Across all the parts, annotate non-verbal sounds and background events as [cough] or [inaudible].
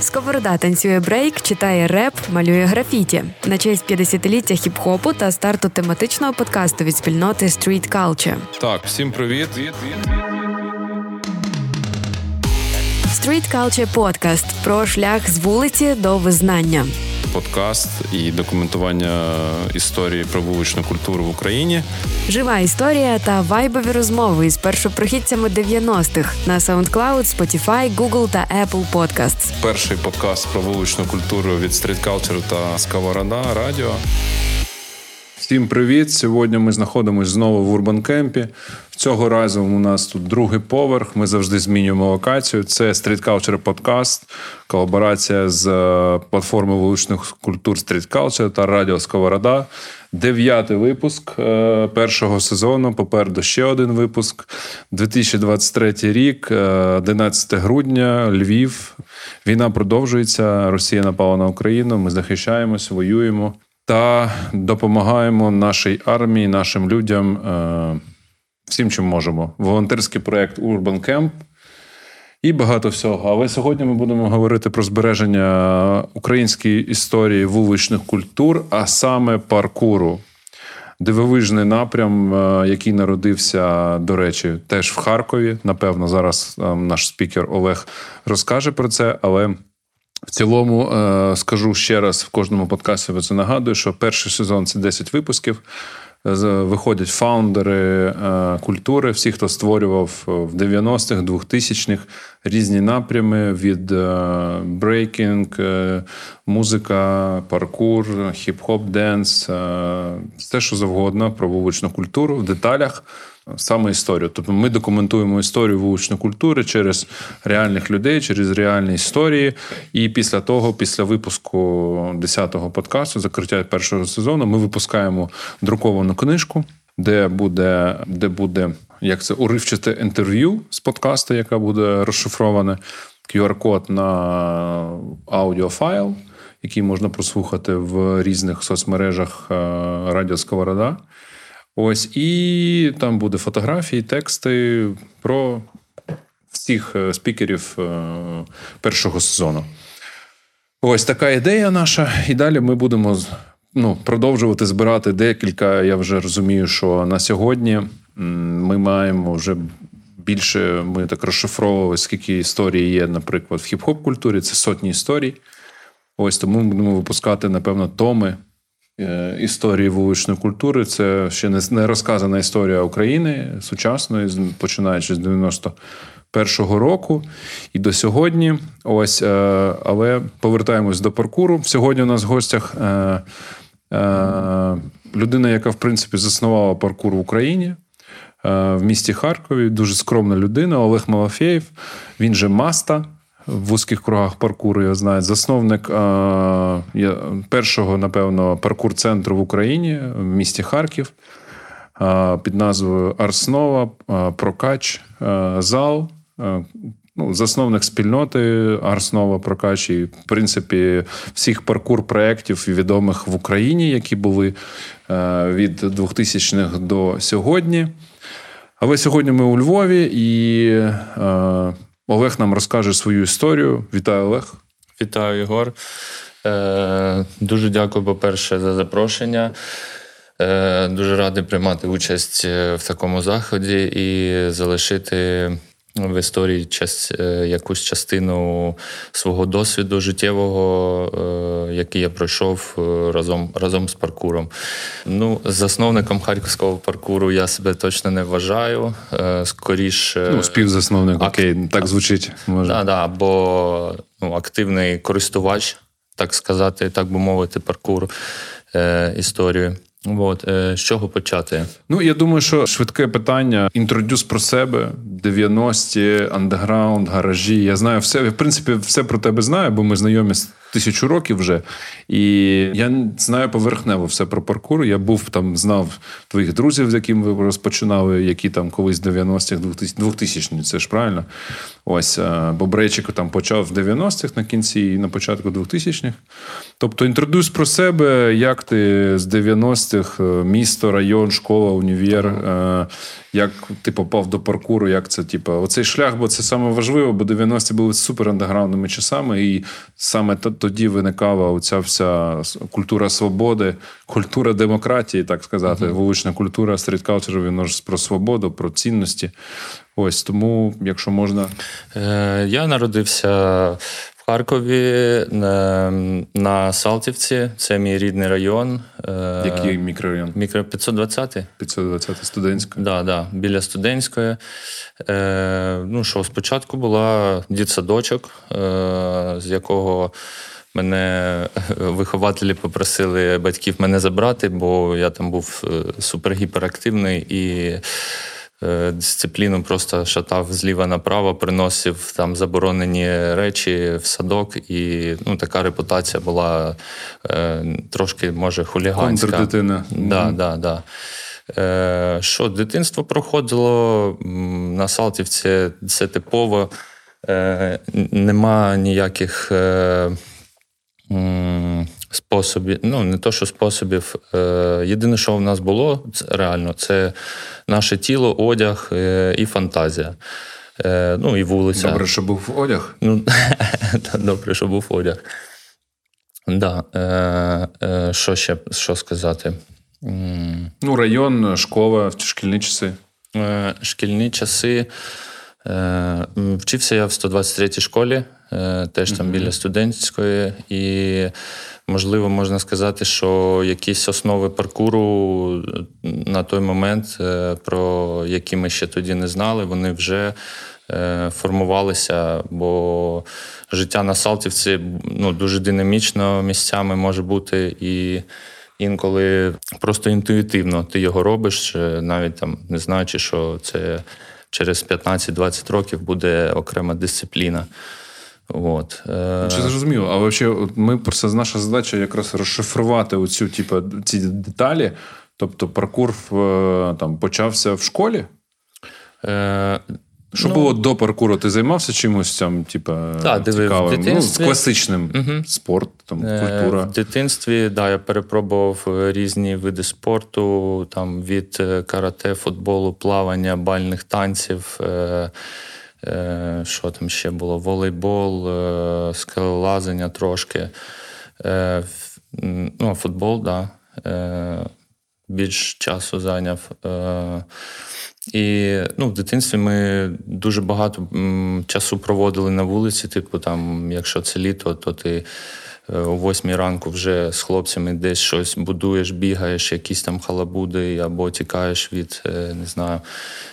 Сковорода танцює брейк, читає реп, малює графіті на честь 50-ліття хіп-хопу та старту тематичного подкасту від спільноти Street Culture. Так, всім привіт. Street Culture Podcast про шлях з вулиці до визнання. Подкаст і документування історії про вуличну культуру в Україні. Жива історія та вайбові розмови із першопрохідцями 90-х на SoundCloud, Spotify, Google та Apple Podcasts. Перший подкаст про вуличну культуру від Street Culture та Сковорода Радіо. Всім привіт! Сьогодні ми знаходимося знову в Урбанкемпі. Цього разу у нас тут другий поверх. Ми завжди змінюємо локацію. Це Street Culture Podcast, колаборація з е, платформи вуличних культур Street Culture та Радіо Сковорода. Дев'ятий випуск е, першого сезону. Попереду ще один випуск. 2023 рік, 11 е, грудня, Львів. Війна продовжується. Росія напала на Україну. Ми захищаємось, воюємо та допомагаємо нашій армії, нашим людям е, всім, чим можемо. Волонтерський проєкт Urban Camp і багато всього. Але сьогодні ми будемо говорити про збереження української історії вуличних культур, а саме паркуру. Дивовижний напрям, е, який народився, до речі, теж в Харкові. Напевно, зараз е, наш спікер Олег розкаже про це, але. В цілому е, скажу ще раз в кожному подкасті. це нагадую, що перший сезон це 10 випусків. Виходять фаундери е, культури, всі, хто створював в 90-х, 2000-х різні напрями від е, брейкінг, музика, паркур, хіп-хоп, денс, все що завгодно про вуличну культуру в деталях саме історію. Тобто ми документуємо історію вуличної культури через реальних людей, через реальні історії. І після того, після випуску 10-го подкасту, закриття першого сезону, ми випускаємо друковану книжку, де буде, де буде як це уривчате інтерв'ю з подкасту, яка буде розшифроване. QR-код на аудіофайл, який можна прослухати в різних соцмережах е, Радіо Сковорода. Ось і там буде фотографії, тексти про всіх е, спікерів е, першого сезону. Ось така ідея наша. І далі ми будемо ну, продовжувати збирати декілька. Я вже розумію, що на сьогодні ми маємо вже більше, ми так розшифровували, скільки історій є, наприклад, в хіп-хоп культурі. Це сотні історій. Ось тому ми будемо випускати, напевно, томи. Е, історії вуличної культури. Це ще не розказана історія України сучасної, починаючи з 91-го року і до сьогодні. Ось, е, але повертаємось до паркуру. Сьогодні у нас в гостях е, людина, яка в принципі заснувала паркур в Україні. В місті Харкові дуже скромна людина Олег Малафєєв. Він же Маста в вузьких кругах паркуру його знають. Засновник е, першого, напевно, паркур-центру в Україні в місті Харків е, під назвою Арснова, е, Прокач, Зал. Ну, Засновник спільноти Арснова Прокач і, в принципі, всіх паркур-проєктів відомих в Україні, які були від 2000-х до сьогодні. Але сьогодні ми у Львові і Олег нам розкаже свою історію. Вітаю, Олег. Вітаю, Ігор. Е, Дуже дякую, по-перше, за запрошення. Е, Дуже радий приймати участь е, в такому заході і залишити в історії час, е, якусь частину свого досвіду життєвого, е, який я пройшов е, разом разом з паркуром. Ну, Засновником харківського паркуру я себе точно не вважаю. Скоріше, ну, співзасновник, ак... окей, так звучить. може. Да, да, Або ну, активний користувач, так сказати, так би мовити, паркуру історію. От, е, з чого почати? Ну я думаю, що швидке питання. Інтродюс про себе, 90-ті, андеграунд, гаражі. Я знаю все. В принципі, все про тебе знаю, бо ми знайомі з тисячу років вже. І я знаю поверхнево все про паркур. Я був там, знав твоїх друзів, з якими ви розпочинали, які там колись в 90-х, 2000 ні це ж правильно. Ось бо Брейчик там почав в 90-х на кінці і на початку 2000-х. Тобто, інтродусь про себе, як ти з 90-х, е, місто, район, школа, універ, е, як ти попав до паркуру, як це, типу, оцей шлях, бо це саме важливо, бо 90-ті були супер андеграундними часами, і саме тоді виникала оця вся культура свободи, культура демократії, так сказати, uh-huh. вулична культура, стріткаутер, він ж про свободу, про цінності. Ось тому, якщо можна. Е, я народився в Харкові на, на Салтівці, це мій рідний район. Е, Який мікрорайон? Мікро 520 520 студентська. Да, да, біля студентської. Е, Ну що, спочатку була дітсадочок, е, з якого. Мене [laughs] вихователі попросили батьків мене забрати, бо я там був супергіперактивний і Е, дисципліну просто шатав зліва направо, приносив там заборонені речі в садок, і ну, така репутація була е, трошки, може, хуліганська. Контрдитина. Да, да, да. Е, Що дитинство проходило на Салтівці, це типово, е, нема ніяких. Способів, ну не то, що способів. Е, Єдине, що в нас було це, реально, це наше тіло, одяг е, і фантазія. Е, Ну і вулиця. Добре, що був одяг. Ну, [laughs] Добре, що був одяг. Да. Що ще що сказати? Ну, район, школа, шкільні часи. Шкільні часи. Е, Вчився я в 123-й школі, е, теж там біля студентської, і можливо можна сказати, що якісь основи паркуру на той момент, е, про які ми ще тоді не знали, вони вже формувалися, бо життя на Салтівці ну, дуже динамічно місцями може бути. І. Інколи просто інтуїтивно ти його робиш, навіть там не знаючи, що це через 15-20 років буде окрема дисципліна. От. Е, Чи зрозуміло, а взагалі, ми просто наша задача якраз розшифрувати оцю, типу, ці деталі. Тобто, паркур е, там почався в школі? Е, що ну, було до паркуру? Ти займався чимось там, типа, да, цікавим? Ну, з класичним угу. спорт, там, е, культура. В дитинстві да, я перепробував е, різні види спорту, там від е, карате, футболу, плавання, бальних танців. Що там ще було? Волейбол, скелелазення трошки. Ну, Футбол, так. Да. Більш часу зайняв. І ну, в дитинстві ми дуже багато часу проводили на вулиці. Типу, там, якщо це літо, то ти е, о восьмій ранку вже з хлопцями десь щось будуєш, бігаєш, якісь там халабуди, або тікаєш від е, не знаю,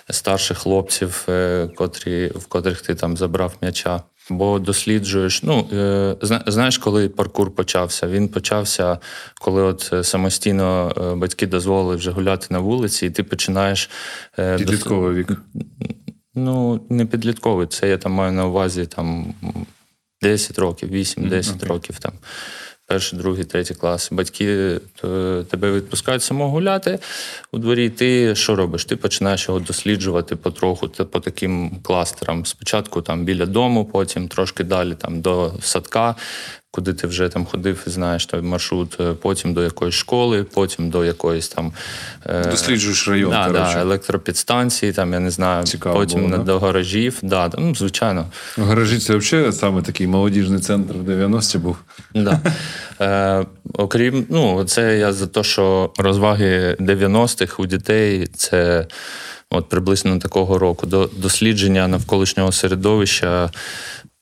старших хлопців, е, котрі, в котрих ти там забрав м'яча. Бо досліджуєш. Ну е, знаєш, коли паркур почався? Він почався, коли от е, самостійно е, батьки дозволили вже гуляти на вулиці, і ти починаєш підлітковий вік. Ну, не підлітковий. Це я там маю на увазі там 10 років, 8-10 mm-hmm. років там перший, другий, третій клас. Батьки тебе відпускають самого гуляти у дворі. Ти що робиш? Ти починаєш його досліджувати потроху, по таким кластерам. Спочатку там біля дому, потім трошки далі там до садка куди ти вже там ходив і знаєш той маршрут, е, потім до якоїсь школи, потім до якоїсь там е, досліджуєш район. Да, да, електропідстанції, там я не знаю, Цікаво потім було, до гаражів. Да, ну, Звичайно. Гаражі це взагалі саме такий молодіжний центр в 90-ті був. Да. Е, Окрім, ну, це я за те, що розваги 90-х у дітей це. От приблизно такого року до дослідження навколишнього середовища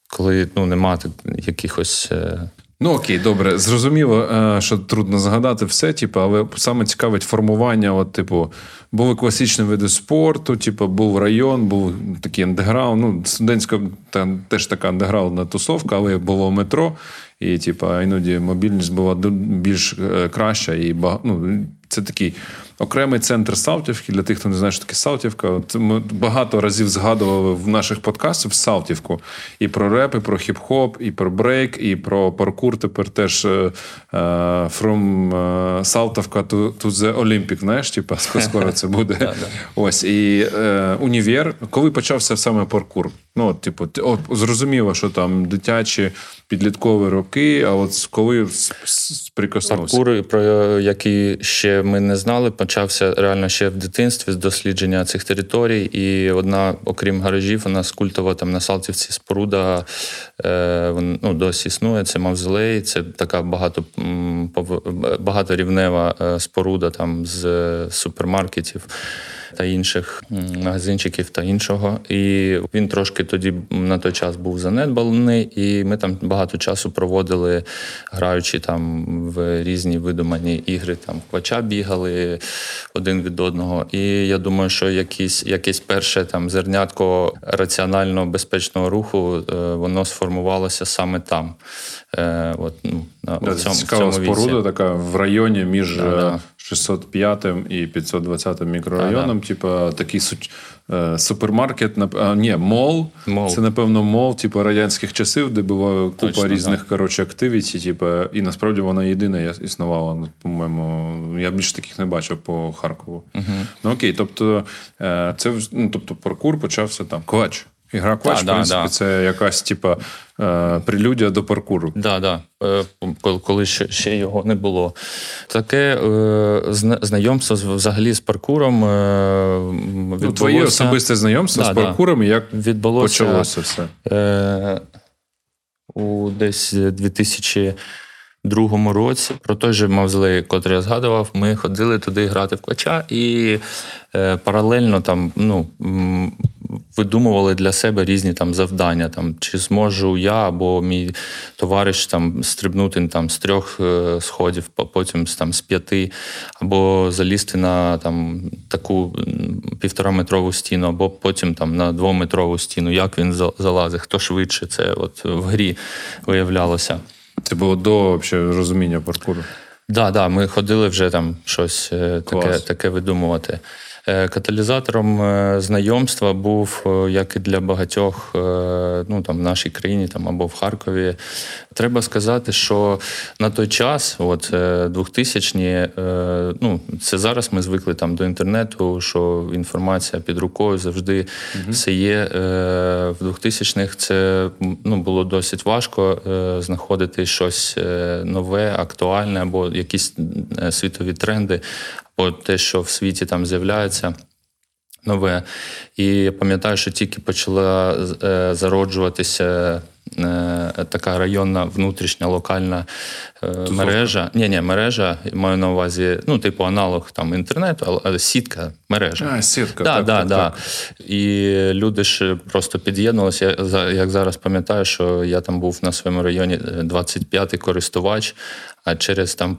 коли ну, нема якихось. Е, ну окей, добре, зрозуміло, е, що трудно згадати все, типу, але саме цікавить формування. От, типу, були класичні види спорту, типу, був район, був такий андеграунд. Ну, студентська там теж така андеграундна тусовка, але було метро. і типа, іноді мобільність була більш е, краща і ну, це такий окремий центр Салтівки. Для тих, хто не знає, що таке Салтівка. Ми багато разів згадували в наших подкастах Салтівку і про реп, і про хіп-хоп, і про брейк, і про паркур. Тепер теж uh, from uh, Салтовка to, to the Olympic, знаєш, типа [laughs] скоро це буде. Ось і uh, універ. Коли почався саме паркур? Ну, от, типу, от, зрозуміло, що там дитячі підліткові роки, а от коли сприкоснувся? Паркур, про який ще ми не знали, почався реально ще в дитинстві з дослідження цих територій. І одна, окрім гаражів, у нас культова там на Салтівці споруда е, ну, досі існує. Це мавзолей, це така багато багаторівнева е, споруда там з супермаркетів українців та інших магазинчиків та іншого. І він трошки тоді на той час був занедбаний, і ми там багато часу проводили, граючи там в різні видумані ігри, там квача бігали один від одного. І я думаю, що якісь, якесь перше там зернятко раціонально безпечного руху, е, воно сформувалося саме там. Е, от, ну, на, цьому, Цікава споруда така в районі між да, да. 605 і 520 мікрорайоном. Да, типу, такий е, супермаркет, а, ні, мол. мол. Це, напевно, мол, типу радянських часів, де була купа Точно, різних коротше, активіті. Типу, і насправді вона єдина існувала. Ну, по-моєму, я більше таких не бачив по Харкову. Угу. Ну окей, тобто, е, це ну, тобто паркур почався там. Квач. Ігра Квач, да, в принципі, да. це якась типа е, прелюдія до паркуру. Да, да. Е, коли ще його не було. Таке е, знайомство взагалі з паркуром відбулося... Ну, Твоє особисте знайомство да, з паркуром, як відбулося почалося все? У десь 2000 другому році про той же мавзолей, котрий я згадував, ми ходили туди грати в квача і е, паралельно там ну, видумували для себе різні там завдання. Там, Чи зможу я або мій товариш там стрибнути там, з трьох е, сходів, потім там, з п'яти, або залізти на там, таку півтораметрову стіну, або потім там, на двометрову стіну. Як він залазить, хто швидше це от в грі виявлялося. Це було до взагалі, розуміння паркуру. Так, да, да, ми ходили вже там щось е, таке, таке видумувати. Е, каталізатором е, знайомства був, е, як і для багатьох ну, там, в нашій країні там, або в Харкові. Треба сказати, що на той час, от 2000-ні, ну, це зараз ми звикли там до інтернету, що інформація під рукою завжди угу. все є. В 2000-х це ну, було досить важко знаходити щось нове, актуальне або якісь світові тренди от те, що в світі там з'являється. Нове. І я пам'ятаю, що тільки почала е, зароджуватися е, така районна внутрішня локальна е, мережа. Ні, ні, мережа, маю на увазі, ну, типу, аналог там інтернету, але сітка, мережа. А, сітка, да, так, да, так, да. так. І люди ж просто під'єднувалися. Я як зараз пам'ятаю, що я там був на своєму районі 25-й користувач, а через там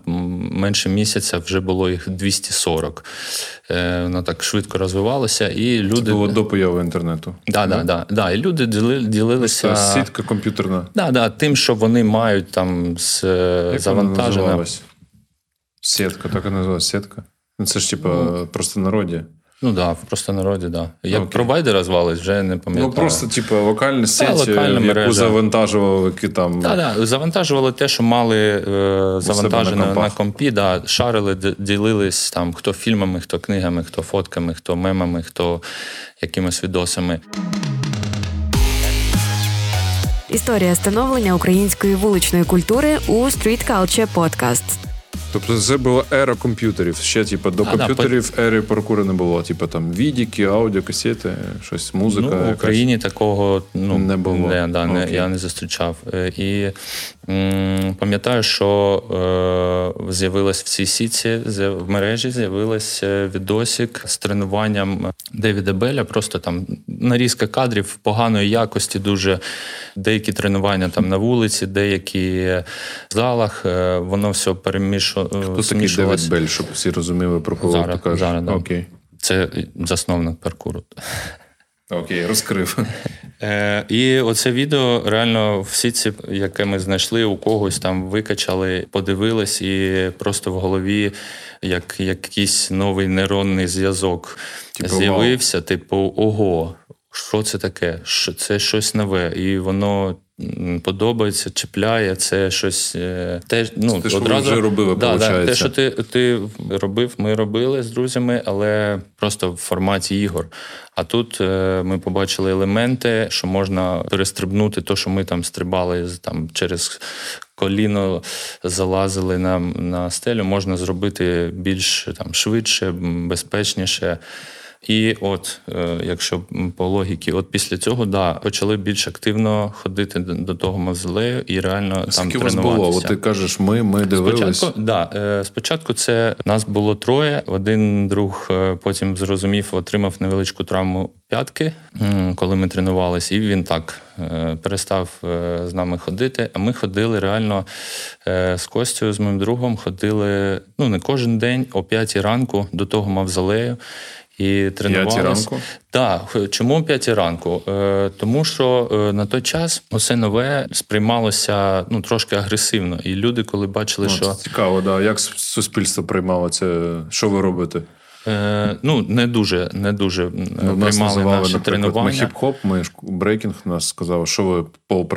менше місяця вже було їх 240. Е, воно так швидко розвивалося. і люди... Це було до появи інтернету. Да, да, да, да. І люди ділилися. Це сітка комп'ютерна. Да, да, Тим, що вони мають там з завантаження. Сітка, так і називалась сітка. Ну, це ж, типа, ну, просто народі. Ну так, да, в народі, так. Да. Як Окей. провайдера звались, вже не пам'ятаю. Ну просто, типу, локальна сеть, яку мережа. завантажували там. Так, да, завантажували те, що мали е, завантажено на, на компі, да, шарили, ділились там хто фільмами, хто книгами, хто фотками, хто мемами, хто якимись відосами. Історія становлення української вуличної культури у Street Culture Podcast. Тобто це була ера комп'ютерів. Ще, типу, до а, комп'ютерів да, ери паркуру не було. Типу там відіки, аудіокасети, щось, музика. Ну, В Україні якась. такого ну, не було. Не, да, не, я не зустрічав. Е, і пам'ятаю, що е, з'явилась в цій сіці, в мережі з'явилась е, відосик з тренуванням Девіда Беля. Просто там нарізка кадрів поганої якості, дуже деякі тренування там на вулиці, деякі в залах. Е, воно все перемішувало Хто такий Девід Бель, щоб всі розуміли, про кого ти Зараз, да. Окей. Це засновник паркуру. Окей, розкрив. [laughs] Е, І оце відео реально всі ці, яке ми знайшли, у когось там викачали, подивились, і просто в голові як якийсь новий нейронний зв'язок Типу, з'явився. Типу, ого, що це таке? Це щось нове, і воно. Подобається, чіпляє, це щось е, те, ну, те, що ви одразу вже робили, да, да, те, що ти, ти робив, ми робили з друзями, але просто в форматі ігор. А тут е, ми побачили елементи, що можна перестрибнути те, що ми там стрибали там, через коліно, залазили на, на стелю, можна зробити більш там, швидше, безпечніше. І от, е, якщо по логіки, от після цього да, почали більш активно ходити до, того мавзолею і реально там Скільки вас було? От ти кажеш, ми, ми дивились. Спочатку, да, е, спочатку це нас було троє. Один друг е, потім зрозумів, отримав невеличку травму п'ятки, коли ми тренувалися, і він так перестав з нами ходити. А ми ходили реально з Костю, з моїм другом, ходили ну не кожен день о 5 ранку до того мавзолею. І тренувалися. Так, чому о 5 ранку? Е, тому що е, на той час усе нове сприймалося ну, трошки агресивно. І люди, коли бачили, Ну, що це цікаво, да. як суспільство приймало це? Що ви робите? е, ну, не дуже, не дуже Ну, нас приймали називали, наші наприклад, ми хіп-хоп, ми брейкінг нас сказав, що ви пол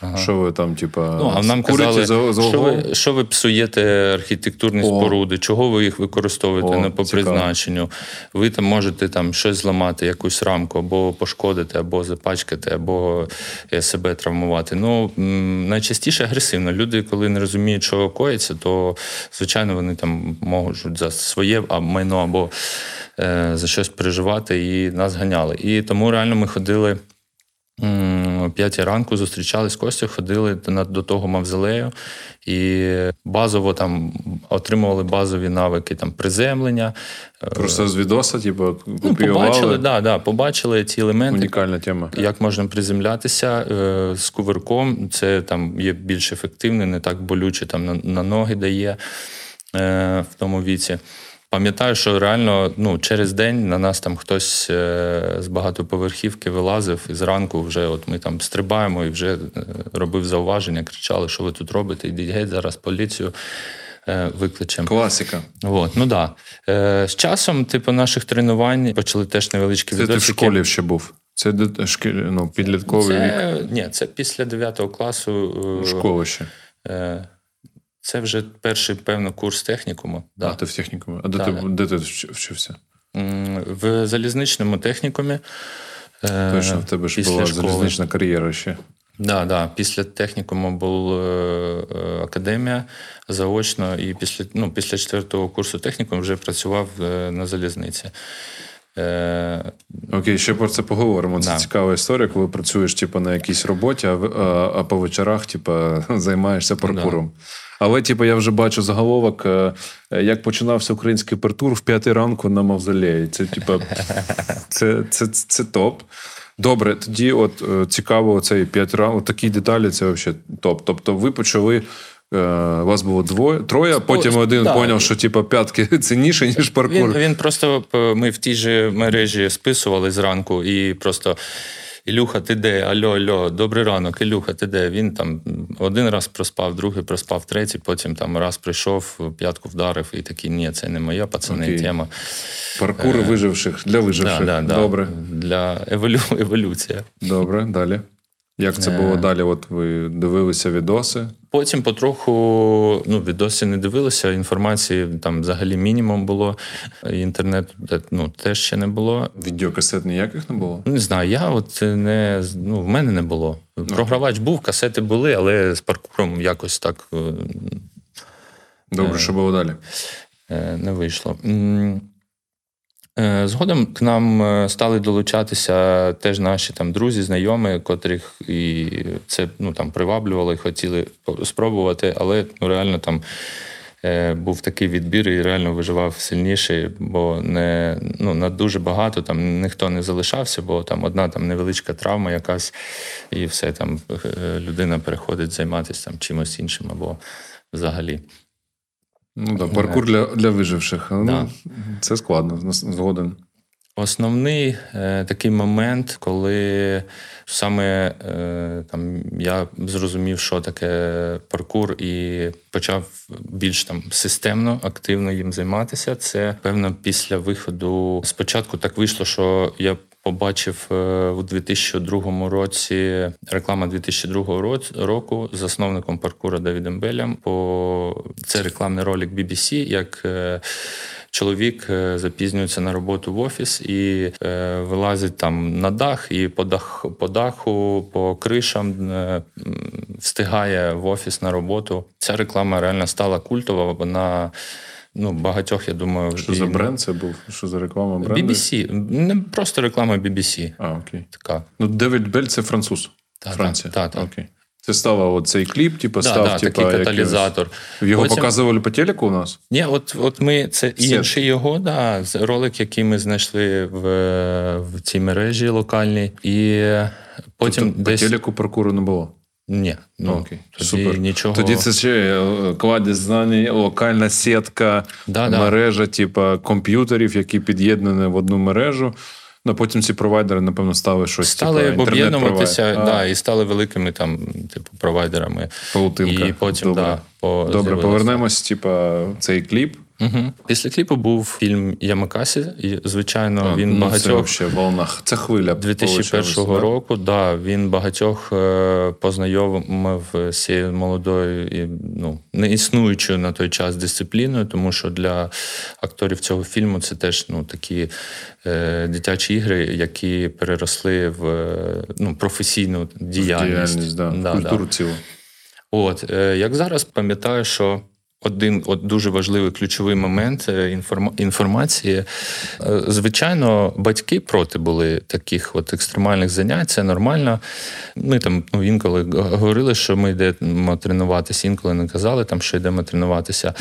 протираєте? Що ви там, типа, Ну, а нам казали, за, за що, ви, що ви псуєте архітектурні О. споруди, чого ви їх використовуєте О, не по цікаво. призначенню. Ви там можете там щось зламати, якусь рамку, або пошкодити, або запачкати, або е, себе травмувати. Ну найчастіше агресивно. Люди, коли не розуміють, що коїться, то звичайно вони там можуть за своє майно або е, за щось переживати і нас ганяли. І тому реально ми ходили. О п'ятій ранку зустрічались з Костю, ходили до, того мавзолею і базово там отримували базові навики там приземлення. Е, Просто з відоса, типу, Ну, побачили, да, да, побачили ці елементи. Унікальна тема. Як можна приземлятися е, з кувирком, це там є більш ефективне, не так болюче там на, на ноги дає е, в тому віці. Пам'ятаю, що реально ну, через день на нас там хтось е, з багатоповерхівки вилазив, і зранку вже от ми там стрибаємо і вже е, робив зауваження, кричали, що ви тут робите, йдіть геть, зараз поліцію е, викличемо. Класика. От, ну да. Е, з часом, типу, наших тренувань почали теж невеличкі Це ти в школі ще був. Це ну, підлітковий вік. Ні, це після 9 класу. Школа ще. Це вже перший, певно, курс технікуму. А Да. ти в технікумі. А де, Да, ти, да. де ти вчився? В залізничному технікумі. е, Точно, в тебе ж після була школи. залізнична кар'єра ще. Да, да. Після технікуму була е, е, академія заочно, і після, ну, після четвертого курсу технікуму вже працював на залізниці. Е, Окей, ще про це поговоримо. Це Да. цікава історія, коли працюєш типу, на якійсь роботі, а, а, а по вечорах типу, [laughs] займаєшся паркуром. Але, типу, я вже бачу заголовок, е, е, як починався український паркур в п'ятій ранку на мавзолеї. Це, типу, [laughs] це, це, це, це топ. Добре, тоді от е, цікаво, цей п'ять ранку, такі деталі, це взагалі топ. Тобто, ви почали. Е, Вас було двоє, троє, а потім один да. поняв, що типу, п'ятки [laughs] цінніше, ніж паркур. Він, він просто ми в тій же мережі списували зранку і просто. Ілюха, ти де? Альо, альо, добрий ранок, Ілюха, ти де? Він там один раз проспав, другий проспав, третій, потім там раз прийшов, п'ятку вдарив і такий, ні, це не моя, пацани, Окей. тема. Паркур виживших для виживших. Да, да, да. Добре. Для еволю... [laughs] еволюція. Добре, далі. Як це було далі? От ви дивилися відоси. Потім потроху ну, відоси не дивилися, інформації там взагалі мінімум було. Інтернету ну, теж ще не було. Відеокасет ніяких не було? Ну, Не знаю, я от не ну, в мене не було. Програвач був, касети були, але з паркуром якось так е, Добре, що було далі? е, не вийшло. Е, Згодом к нам е, стали долучатися теж наші там друзі, знайомі, котрих і це ну, там приваблювало і хотіли спробувати, але ну, реально там е, був такий відбір і реально виживав сильніший, бо не ну, на дуже багато там ніхто не залишався, бо там одна там невеличка травма якась, і все там людина переходить займатися там чимось іншим або взагалі. Ну так, паркур для, для виживших. Ну, Це складно, згоден. Основний е, такий момент, коли саме е, там я зрозумів, що таке паркур, і почав більш там системно, активно їм займатися. Це певно після виходу. Спочатку так вийшло, що я. Побачив е, у 2002 році реклама 2002 року засновником паркура Девідом Беллям. По це рекламний ролик BBC, як е, чоловік е, запізнюється на роботу в офіс і вилазить там на дах, і по дах, по даху, по кришам встигає в офіс на роботу. Ця реклама реально стала культова. Вона Ну, багатьох, я думаю, що за бренд це був? Що за реклама бренду? BBC. Не просто реклама BBC. А, окей. Така. Ну, Девід Бель це француз. Та, Франція. Та, та, Окей. Це став оцей кліп, типу, да, став да, типу, такий каталізатор. Якийсь... Його Потім... показували по телеку у нас? Ні, от от ми це Сет. інший його, да, ролик, який ми знайшли в в цій мережі локальній. І потім тобто, десь... по телеку паркуру не було. Ні, ну Окей. тоді Супер. нічого. Тоді це ще е, кладі знані, локальна сітка, да, мережа, типу, комп'ютерів, які під'єднані в одну мережу. Ну, потім ці провайдери, напевно, стали щось. Стали типу, об'єднуватися, да, і стали великими там, типу, провайдерами. Паутинка. І потім, Добре, да, по Добре повернемось, типу, цей кліп. Угу. Після кліпу був фільм Ямакасі. І, звичайно, а, він ну, багатьох це волна. Це хвиля 2001 року. Да, він багатьох е, познайомив з цією молодою і ну не існуючою на той час дисципліною, тому що для акторів цього фільму це теж ну такі е, дитячі ігри, які переросли в ну професійну діяльність, діяльність да. Да, культуру да. цілу. От е, як зараз пам'ятаю, що один от дуже важливий ключовий момент е, інформації. Е, звичайно, батьки проти були таких от екстремальних занять. Це нормально. Ми там ну, інколи говорили, що ми йдемо тренуватися, інколи не казали, там, що йдемо тренуватися.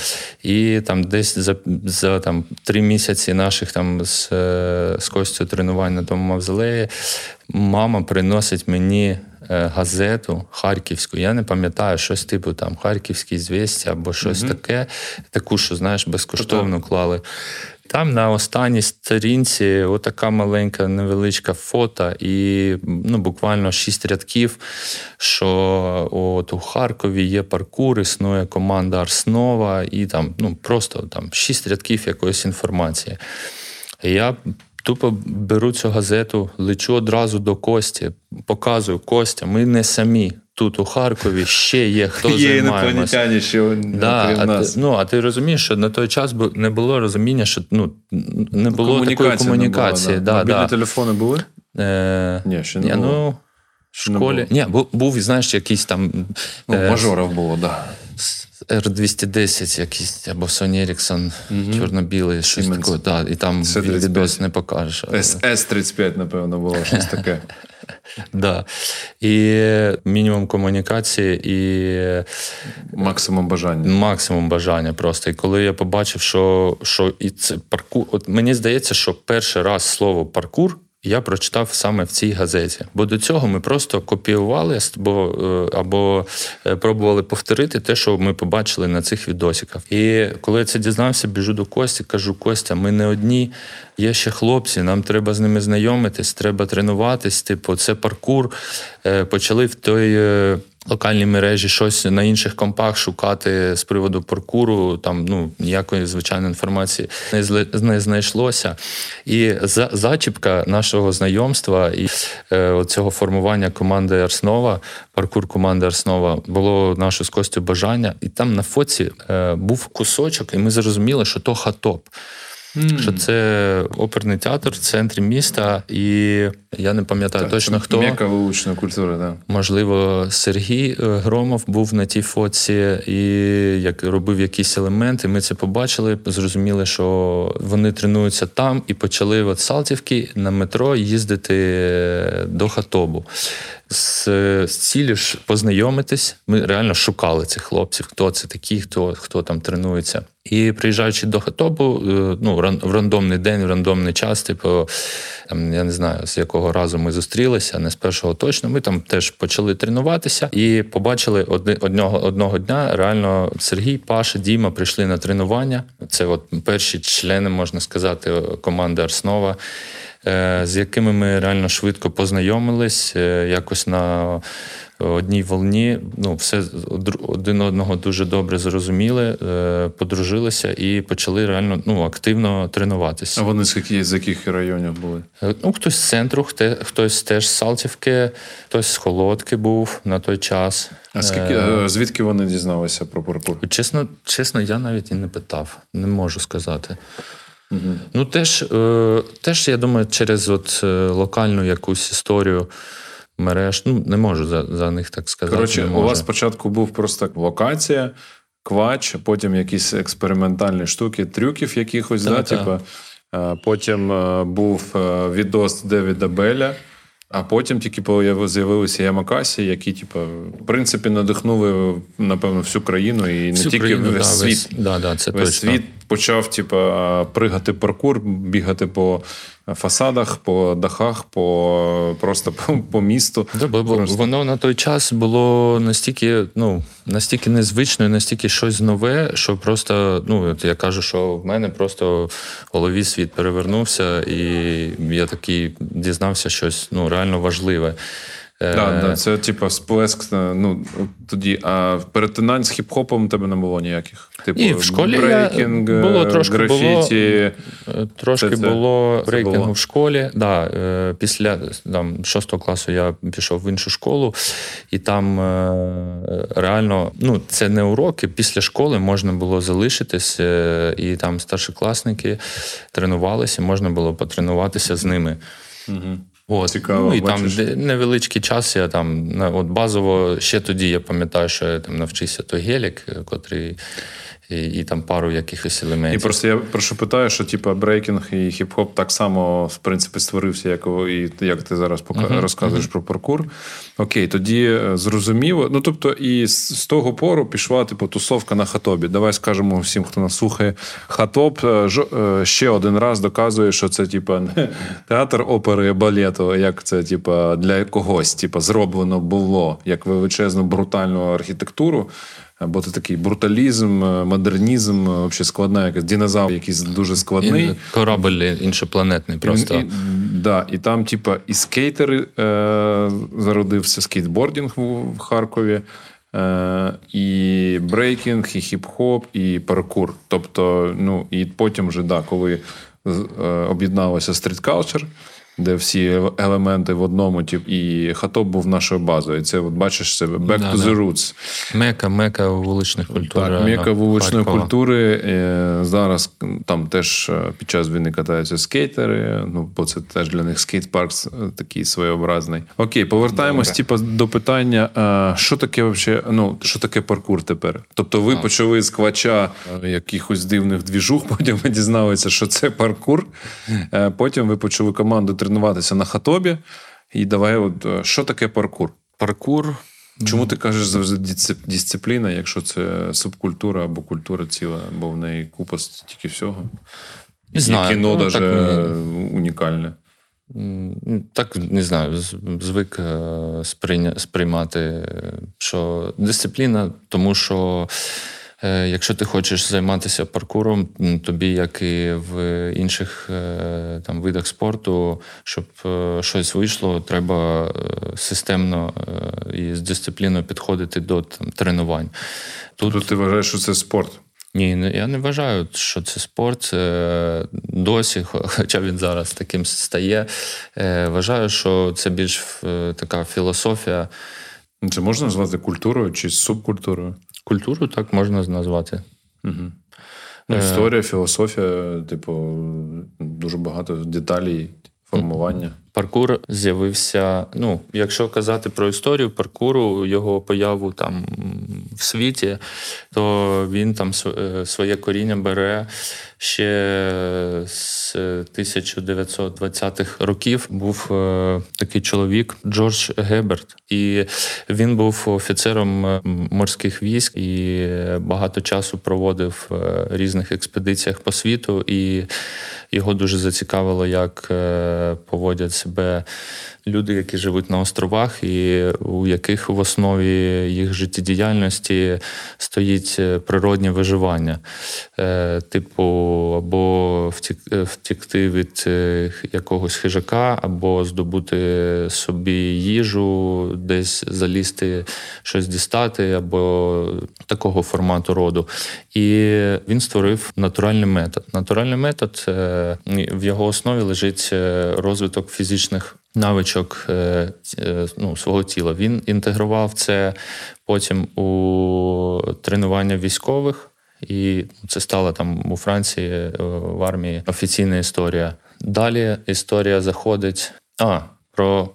І там десь за за там, три місяці наших там з, е, з Костю тренувань на тому мавзолеї мама приносить мені. Е, газету харківську. Я не пам'ятаю щось типу там Харківські звісті або щось угу. таке, таку, що знаєш, безкоштовно клали. Там на останній сторінці отака маленька невеличка фото, і ну, буквально шість рядків, що от у Харкові є паркур, існує команда Арснова, і там ну, просто там шість рядків якоїсь інформації. Я Тупо беру цю газету, лечу одразу до Кості, показую Костя, ми не самі. Тут у Харкові ще є хто [laughs] Є інопланетяні, що да, а нас. Ти, ну, а ти розумієш, що на той час не було розуміння, що ну, не було такої комунікації. Не було, да. Мобільні да. телефони були? Е, Ні, ще не було. Ну, в школі. Ні, був, був, знаєш, якийсь там. Ну, е, мажорів було, так. Да. R210 якийсь або Sony Ericsson угу. чорно-білий, щось таке. Да, і там відос не покажеш. S35, напевно, було щось таке. [laughs] Да. І мінімум комунікації і максимум бажання. Максимум бажання просто. І коли я побачив, що що і це паркур, от мені здається, що перший раз слово паркур я прочитав саме в цій газеті. Бо до цього ми просто копіювали або, е, або е, пробували повторити те, що ми побачили на цих відосиках. І коли я це дізнався, біжу до Кості, кажу: Костя, ми не одні, є ще хлопці, нам треба з ними знайомитись, треба тренуватись. Типу, це паркур. Е, почали в той локальній мережі щось на інших компах шукати з приводу паркуру, там ну ніякої звичайної інформації не не знайшлося. І за зачіпка нашого знайомства і е, цього формування команди Арснова, паркур команди Арснова, було наше з Костю бажання, і там на фоці е, був кусочок, і ми зрозуміли, що то хатоп. Mm. Що це оперний театр в центрі міста, і я не пам'ятаю так, точно хто. М'яка вулична культура, да. Можливо, Сергій е, Громов був на тій фоці і як робив якісь елементи. Ми це побачили, зрозуміли, що вони тренуються там, і почали от Салтівки на метро їздити до Хатобу з з цілі ж познайомитись. Ми реально шукали цих хлопців, хто це такі, хто хто там тренується. І приїжджаючи до Хатобу, е, ну в рандомний день, в рандомний час, типу там я не знаю з якого разу ми зустрілися, не з першого точно. Ми там теж почали тренуватися і побачили одни, одного одного дня. Реально Сергій, Паша, Діма прийшли на тренування. Це от перші члени, можна сказати, команди Арснова. Е, з якими ми реально швидко познайомились, е, якось на одній волні. Ну, все один одного дуже добре зрозуміли, е, подружилися і почали реально ну, активно тренуватися. А вони з яких, з яких районів були? Ну, Хтось з центру, хтось теж з Салтівки, хтось з Холодки був на той час. А скільки звідки вони дізналися про паркур? Чесно, чесно, я навіть і не питав, не можу сказати. Угу. Ну, теж, е, теж, я думаю, через от е, локальну якусь історію мереж, ну, не можу за за них так сказати. Коротше, у вас спочатку був просто локація, квач, потім якісь експериментальні штуки, трюків якихось, да, типу. Потім е, був відос Девіда Беля. А потім тільки з'явилися Ямакасі, які, типу, в принципі, надихнули, напевно, всю країну і всю не тільки країну, весь да, світ. Весь, да, да, це весь точно. світ почав, типу, пригати паркур, бігати по фасадах, по дахах, по просто [laughs] по, по місту. Да, бо просто. Воно на той час було настільки, ну, настільки незвично, і настільки щось нове, що просто, ну, от я кажу, що в мене просто в голові світ перевернувся, і я такий дізнався щось ну, реально важливе. Да, да, Це типу сплеск. Ну тоді, а перетинань з хіп-хопом тебе не було ніяких. Типу, і в школі брейкінг, було трошки графіті. Було, трошки це, було брейкінгу було. в школі. Да, Після там, 6 класу я пішов в іншу школу, і там реально ну, це не уроки. Після школи можна було залишитись, і там старшокласники тренувалися, можна було потренуватися з ними. Угу. От. Цікаво, ну, і бачиш? там невеличкий час. Я там от базово ще тоді я пам'ятаю, що я там навчився той гелік, котрий і, і там пару якихось елементів. І просто я прошу питаю, що типу, брейкінг і хіп-хоп так само в принципі створився, як і як ти зараз пока uh-huh, розказуєш uh-huh. про паркур. Окей, тоді е, зрозуміло. Ну тобто, і з, з того пору пішла типу тусовка на ХАТОБі. Давай скажемо всім, хто нас слухає, ХАТОБ е, ще один раз доказує, що це типу, не [laughs] театр опери балету, як це типу, для когось, типу, зроблено було як величезну брутальну архітектуру. Бо це такий бруталізм, е, модернізм, е, взагалі складна, якась динозавр, якийсь дуже складний. І, корабль іншопланетний просто. І, і, да, і там, типа, і скейтери е, зародився, скейтбордінг в Харкові, е, і брейкінг, і хіп-хоп, і паркур. Тобто, ну, і потім вже, да, коли об'єдналося street culture, де всі елементи в одному, тип, і ХАТОБ був нашою базою. Це от бачиш це back да, to the roots. Мека, мека вуличних культур. Так, мека вуличної культури. Е, зараз там теж е, під час війни катаються скейтери. Ну, бо це теж для них скейт-парк е, такий своєобразний. Окей, повертаємось типу, до питання, що таке вообще, ну, що таке паркур тепер? Тобто ви а. почали з квача якихось дивних двіжух, [laughs] потім ви дізналися, що це паркур. Потім ви почали команду тренуватися на хатобі. І давай, от е, що таке паркур? Паркур. Чому ти кажеш завжди дисципліна, якщо це субкультура або культура ціла, бо в неї купа тільки всього? Не знаю. кіно ну, даже так, унікальне. Так не знаю, звик е, сприймати, що дисципліна, тому що Е, якщо ти хочеш займатися паркуром, тобі, як і в інших е, там видах спорту, щоб е, щось вийшло, треба системно і з дисципліною підходити до там, тренувань. Тут тобто ти вважаєш, що це спорт? Ні, я не вважаю, що це спорт. Досі, хоча він зараз таким стає. Вважаю, що це більш така філософія. Це можна назвати культурою чи субкультурою? Культуру так можна назвати. Угу. Ну, Історія, філософія, типу, дуже багато деталей формування. Паркур з'явився. Ну, якщо казати про історію паркуру, його появу там в світі, то він там своє коріння бере ще з 1920-х років. Був такий чоловік Джордж Геберт, і він був офіцером морських військ і багато часу проводив в різних експедиціях по світу. І його дуже зацікавило, як е, поводять себе люди, які живуть на островах, і у яких в основі їх життєдіяльності стоїть е, природнє виживання, е, типу, або втікти від якогось хижака, або здобути собі їжу, десь залізти, щось дістати, або такого формату роду. І він створив натуральний метод. Натуральний метод в його основі лежить е, розвиток фізичних навичок е, е, ну, свого тіла. Він інтегрував це потім у тренування військових, і це стала там у Франції в армії офіційна історія. Далі історія заходить. А, про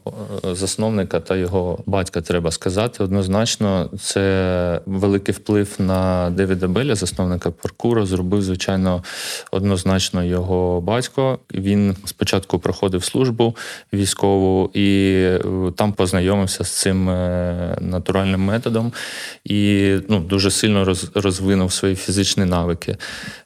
е, засновника та його батька треба сказати. Однозначно, це великий вплив на Девіда Беля, засновника паркуру. Зробив, звичайно, однозначно його батько. Він спочатку проходив службу військову і е, там познайомився з цим е, натуральним методом і ну, дуже сильно розвинув свої фізичні навики.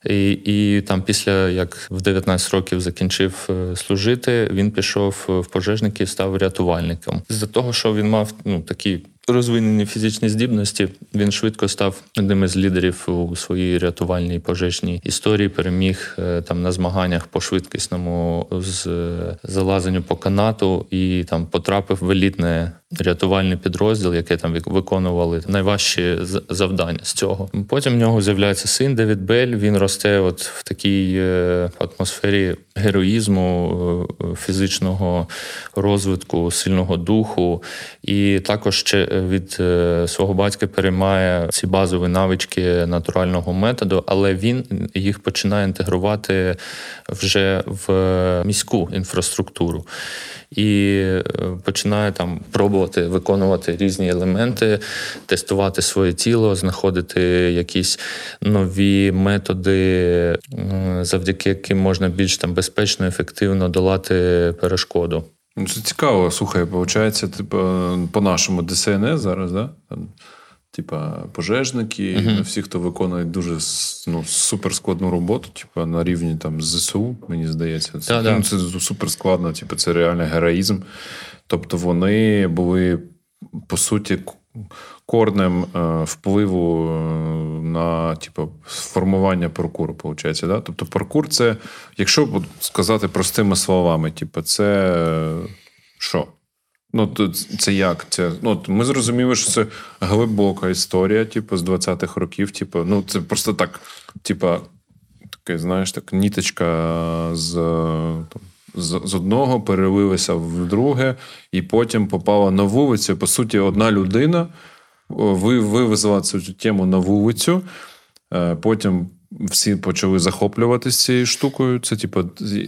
І, І там, після як в 19 років закінчив служити, він пішов в пожежники який став рятувальником. З-за того, що він мав ну такі розвинені фізичні здібності, він швидко став одним із лідерів у своїй рятувальній пожежній історії. Переміг е, там на змаганнях по швидкісному з залазенню по канату і там потрапив в елітне рятувальний підрозділ, який там виконували найважчі завдання з цього. Потім в нього з'являється син Девід Бель. Він росте, от в такій е, атмосфері героїзму, е, фізичного розвитку, сильного духу, і також ще від е, свого батька переймає ці базові навички натурального методу, але він їх починає інтегрувати вже в міську інфраструктуру і е, починає там пробувати виконувати різні елементи, тестувати своє тіло, знаходити якісь нові методи, завдяки яким можна більш там безпечно, ефективно долати перешкоду. Ну, це цікаво, слухай, виходить, типу, по-нашому ДСНС зараз, да? Типа пожежники, uh-huh. всі, хто виконує дуже ну, суперскладну роботу, типу, на рівні там ЗСУ, мені здається, це ну, це суперскладно, типу, це реальний героїзм. Тобто вони були по суті корнем е, впливу е, на типу, формування паркуру, виходить, да? Тобто, паркур це, якщо сказати простими словами, типу, це що? Ну, це як? Це, ну, Ми зрозуміли, що це глибока історія, типу, з 20-х років. Типу, ну, це просто так, типу, таке, знаєш, так, ніточка з там, з, з одного перелилася в друге, і потім попала на вулицю. По суті, одна людина ви вивезла цю тему на вулицю, е, потім. Всі почали захоплюватися цією штукою. Це, типу,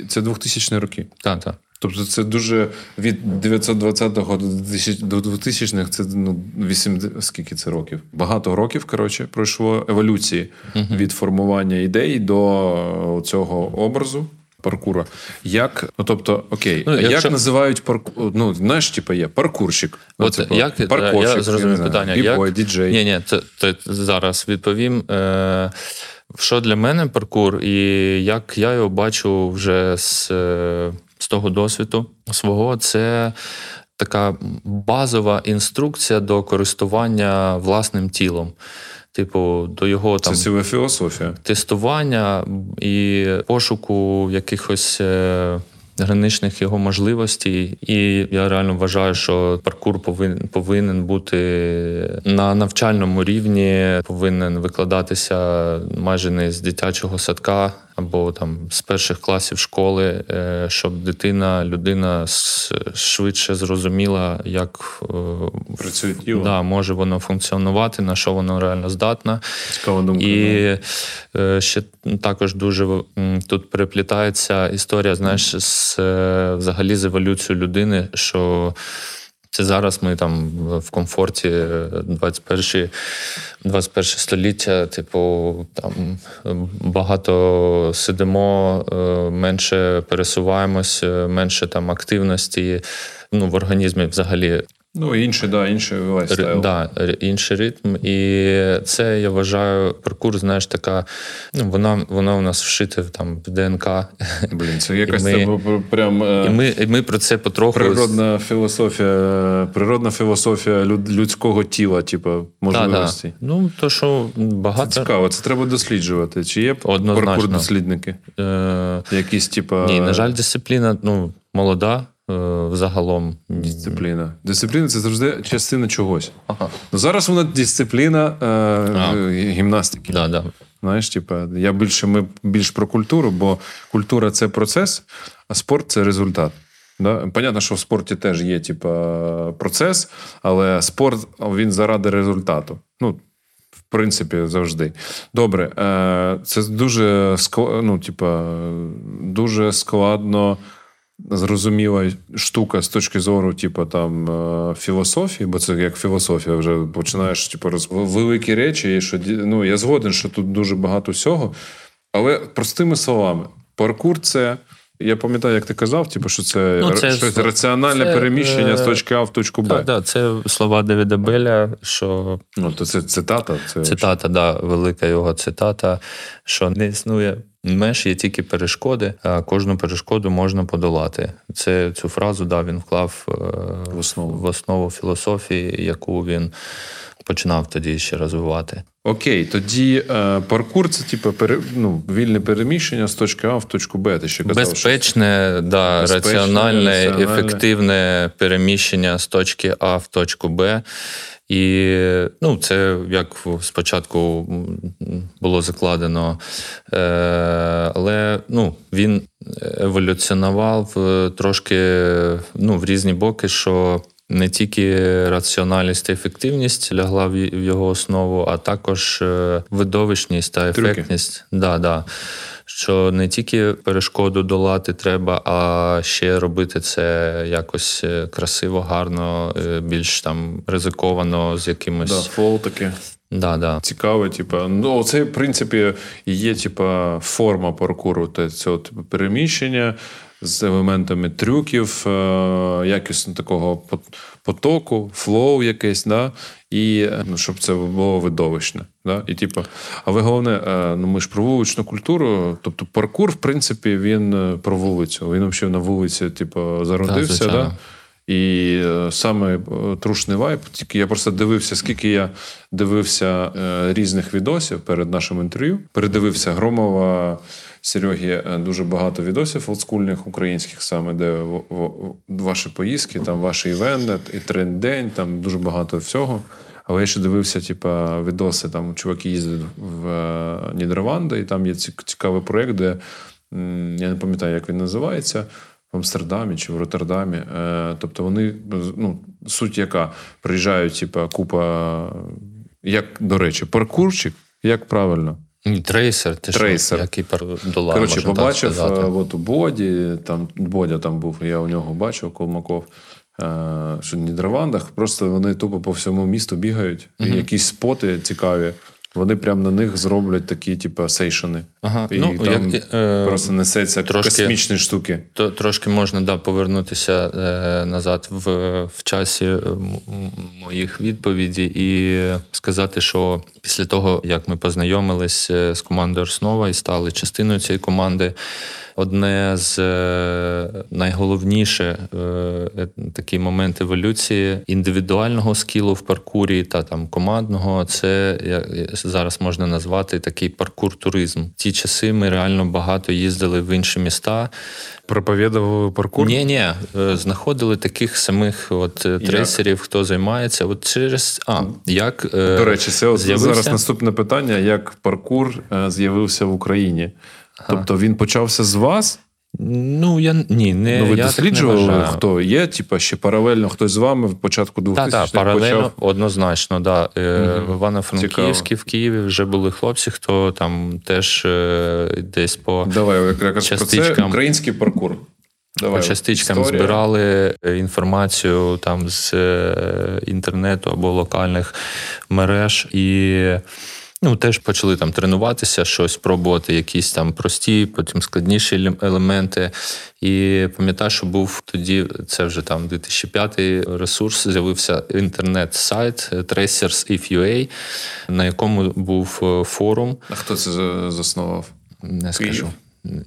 це 2000 роки. Так, так. Тобто це дуже від 920-го до 2000-х це ну, 80, скільки це років? Багато років, коротше, пройшло еволюції від формування ідей до цього образу. Паркура. Як, ну тобто, окей, ну, якщо... як називають паркур? Ну, знаєш, типу, є паркурщик. Ну, От, типу, як, паркурщик, Я зрозумів питання. Бібой, діджей. Ні, ні, це, це зараз відповім. Е, Що для мене паркур, і як я його бачу вже з е, з того досвіду свого, це така базова інструкція до користування власним тілом. Типу, до його там Це філософія. тестування і пошуку якихось е, граничних його можливостей. І я реально вважаю, що паркур повинен повинен бути на навчальному рівні, повинен викладатися майже не з дитячого садка або там з перших класів школи, е, щоб дитина, людина швидше зрозуміла, як е, працює тіло. Да, може воно функціонувати, на що воно реально здатне. Цікава думка. І да. ще також дуже тут переплітається історія, знаєш, з взагалі з еволюцією людини, що Це зараз ми там в комфорті 21 21 століття, типу, там багато сидимо, е, менше пересуваємось, е, менше там активності ну, в організмі взагалі Ну, інший, да, інший лайфстайл. Да, інший ритм. І це я вважаю, паркур, знаєш, така. Ну, вона вона у нас вшита там в ДНК. Блін, це якась ми, тебе прям. І ми і ми про це потроху. Природна філософія, природна філософія людського тіла, типу, можливості. Да, да. Ну, то що багато. Це цікаво, це треба досліджувати. Чи є паркур дослідники? Е... Якісь, типа. Ні, на жаль, дисципліна ну, молода. Е, взагалом. Дисципліна. Дисципліна це завжди частина чогось. Ага. Ну, Зараз вона дисципліна е, гімнастики. Да, да. Знаєш, типа, я більше ми більш про культуру, бо культура це процес, а спорт це результат. Да? Понятно, що в спорті теж є типа, процес, але спорт він заради результату. Ну, в принципі, завжди. Добре, е, це дуже ну, типа, дуже складно зрозуміла штука з точки зору, типу, там е, філософії, бо це як філософія, вже починаєш типу, роз... великі речі. І що ну, я згоден, що тут дуже багато всього. Але простими словами, паркур це. Я пам'ятаю, як ти казав, типу, що це, ну, це щось раціональне це, переміщення з е, точки А в точку Б. Так, да, це слова Девіда Беля, що. Ну, то це цитата. Це Цитата, да, велика його цитата, що не існує меж, є тільки перешкоди, а кожну перешкоду можна подолати. Це Цю фразу да, він вклав е, в основу, в основу філософії, яку він починав тоді ще розвивати. Окей, тоді е, паркур це типу пере, ну, вільне переміщення з точки А в точку Б. Ти ще казав, Безпечне, що... да, Безпечне, раціональне, раціональне, ефективне переміщення з точки А в точку Б. І ну, це як спочатку було закладено, е, але ну, він еволюціонував е, трошки ну, в різні боки, що не тільки раціональність та ефективність лягла в його основу, а також е, видовищність та ефектність. Да, да. Що не тільки перешкоду долати треба, а ще робити це якось е, красиво, гарно, е, більш там ризиковано з якимось. Да, фол таке. Да, да. Цікаве, типу, ну це в принципі є типу, форма паркуру, цього типу, переміщення з елементами трюків, е, якісно такого потоку, flow якесь, да? і ну, щоб це було видовищне. Да? І, типу, Але головне, е, ну ми ж про вуличну культуру, тобто паркур, в принципі, він е, про вулицю. Він взагалі на вулиці, типу, зародився. Да, і саме трушний вайб, тільки я просто дивився, скільки я дивився різних відосів перед нашим інтерв'ю. Передивився Громова, Серьогі е, дуже багато відосів олдскульних українських, саме де ваші поїздки, там ваші івенти, і тренд-день, там дуже багато всього. Але я ще дивився, типа, відоси, там чуваки їздять в е, Нідерланди, і там є цікавий проєкт, де я не пам'ятаю, як він називається. В Амстердамі чи в Роттердамі. Е, тобто вони, ну, суть яка приїжджають, типа, купа, як, до речі, паркурчик, як правильно? Трейсер, ти Трейсер. що, який долар, Короче, побачив так е, от у Боді, там Бодя там був, я у нього бачив Колмаков, е, що в Нідерландах просто вони тупо по всьому місту бігають, і якісь споти цікаві. Вони прямо на них зроблять такі, типу, сейшени. Ага. І ну, там як, е, просто несеться трошки, космічні штуки. То, Трошки можна да, повернутися е, назад в в часі е, моїх відповідей і сказати, що після того, як ми познайомились е, з командою Арснова і стали частиною цієї команди одне з е, найголовніше е, такий момент еволюції індивідуального скілу в паркурі та там командного. Це зараз можна назвати такий паркур-туризм. Ті часи ми реально багато їздили в інші міста. Проповідували паркур? Ні, ні, е, знаходили таких самих от трейсерів, хто займається. От через а як до речі, це от зараз наступне питання: як паркур з'явився в Україні? Тобто він почався з вас? Ну, я ні, не Ну, ви я досліджували, не хто є, типа ще паралельно хтось з вами в початку 2000-х Так, так, паралельно, почав... однозначно, да. Угу. В Івано-Франківській, в Києві вже були хлопці, хто там теж е, десь по. Давай, якраз про це український паркур. Давай, По частичкам історія. збирали інформацію там з інтернету або локальних мереж і. Ну, теж почали там тренуватися, щось пробувати, якісь там прості, потім складніші елементи. І пам'ятаю, що був тоді, це вже там 2005 ресурс, з'явився інтернет-сайт tracers.if.ua, на якому був е, форум. А хто це заснував? Не скажу.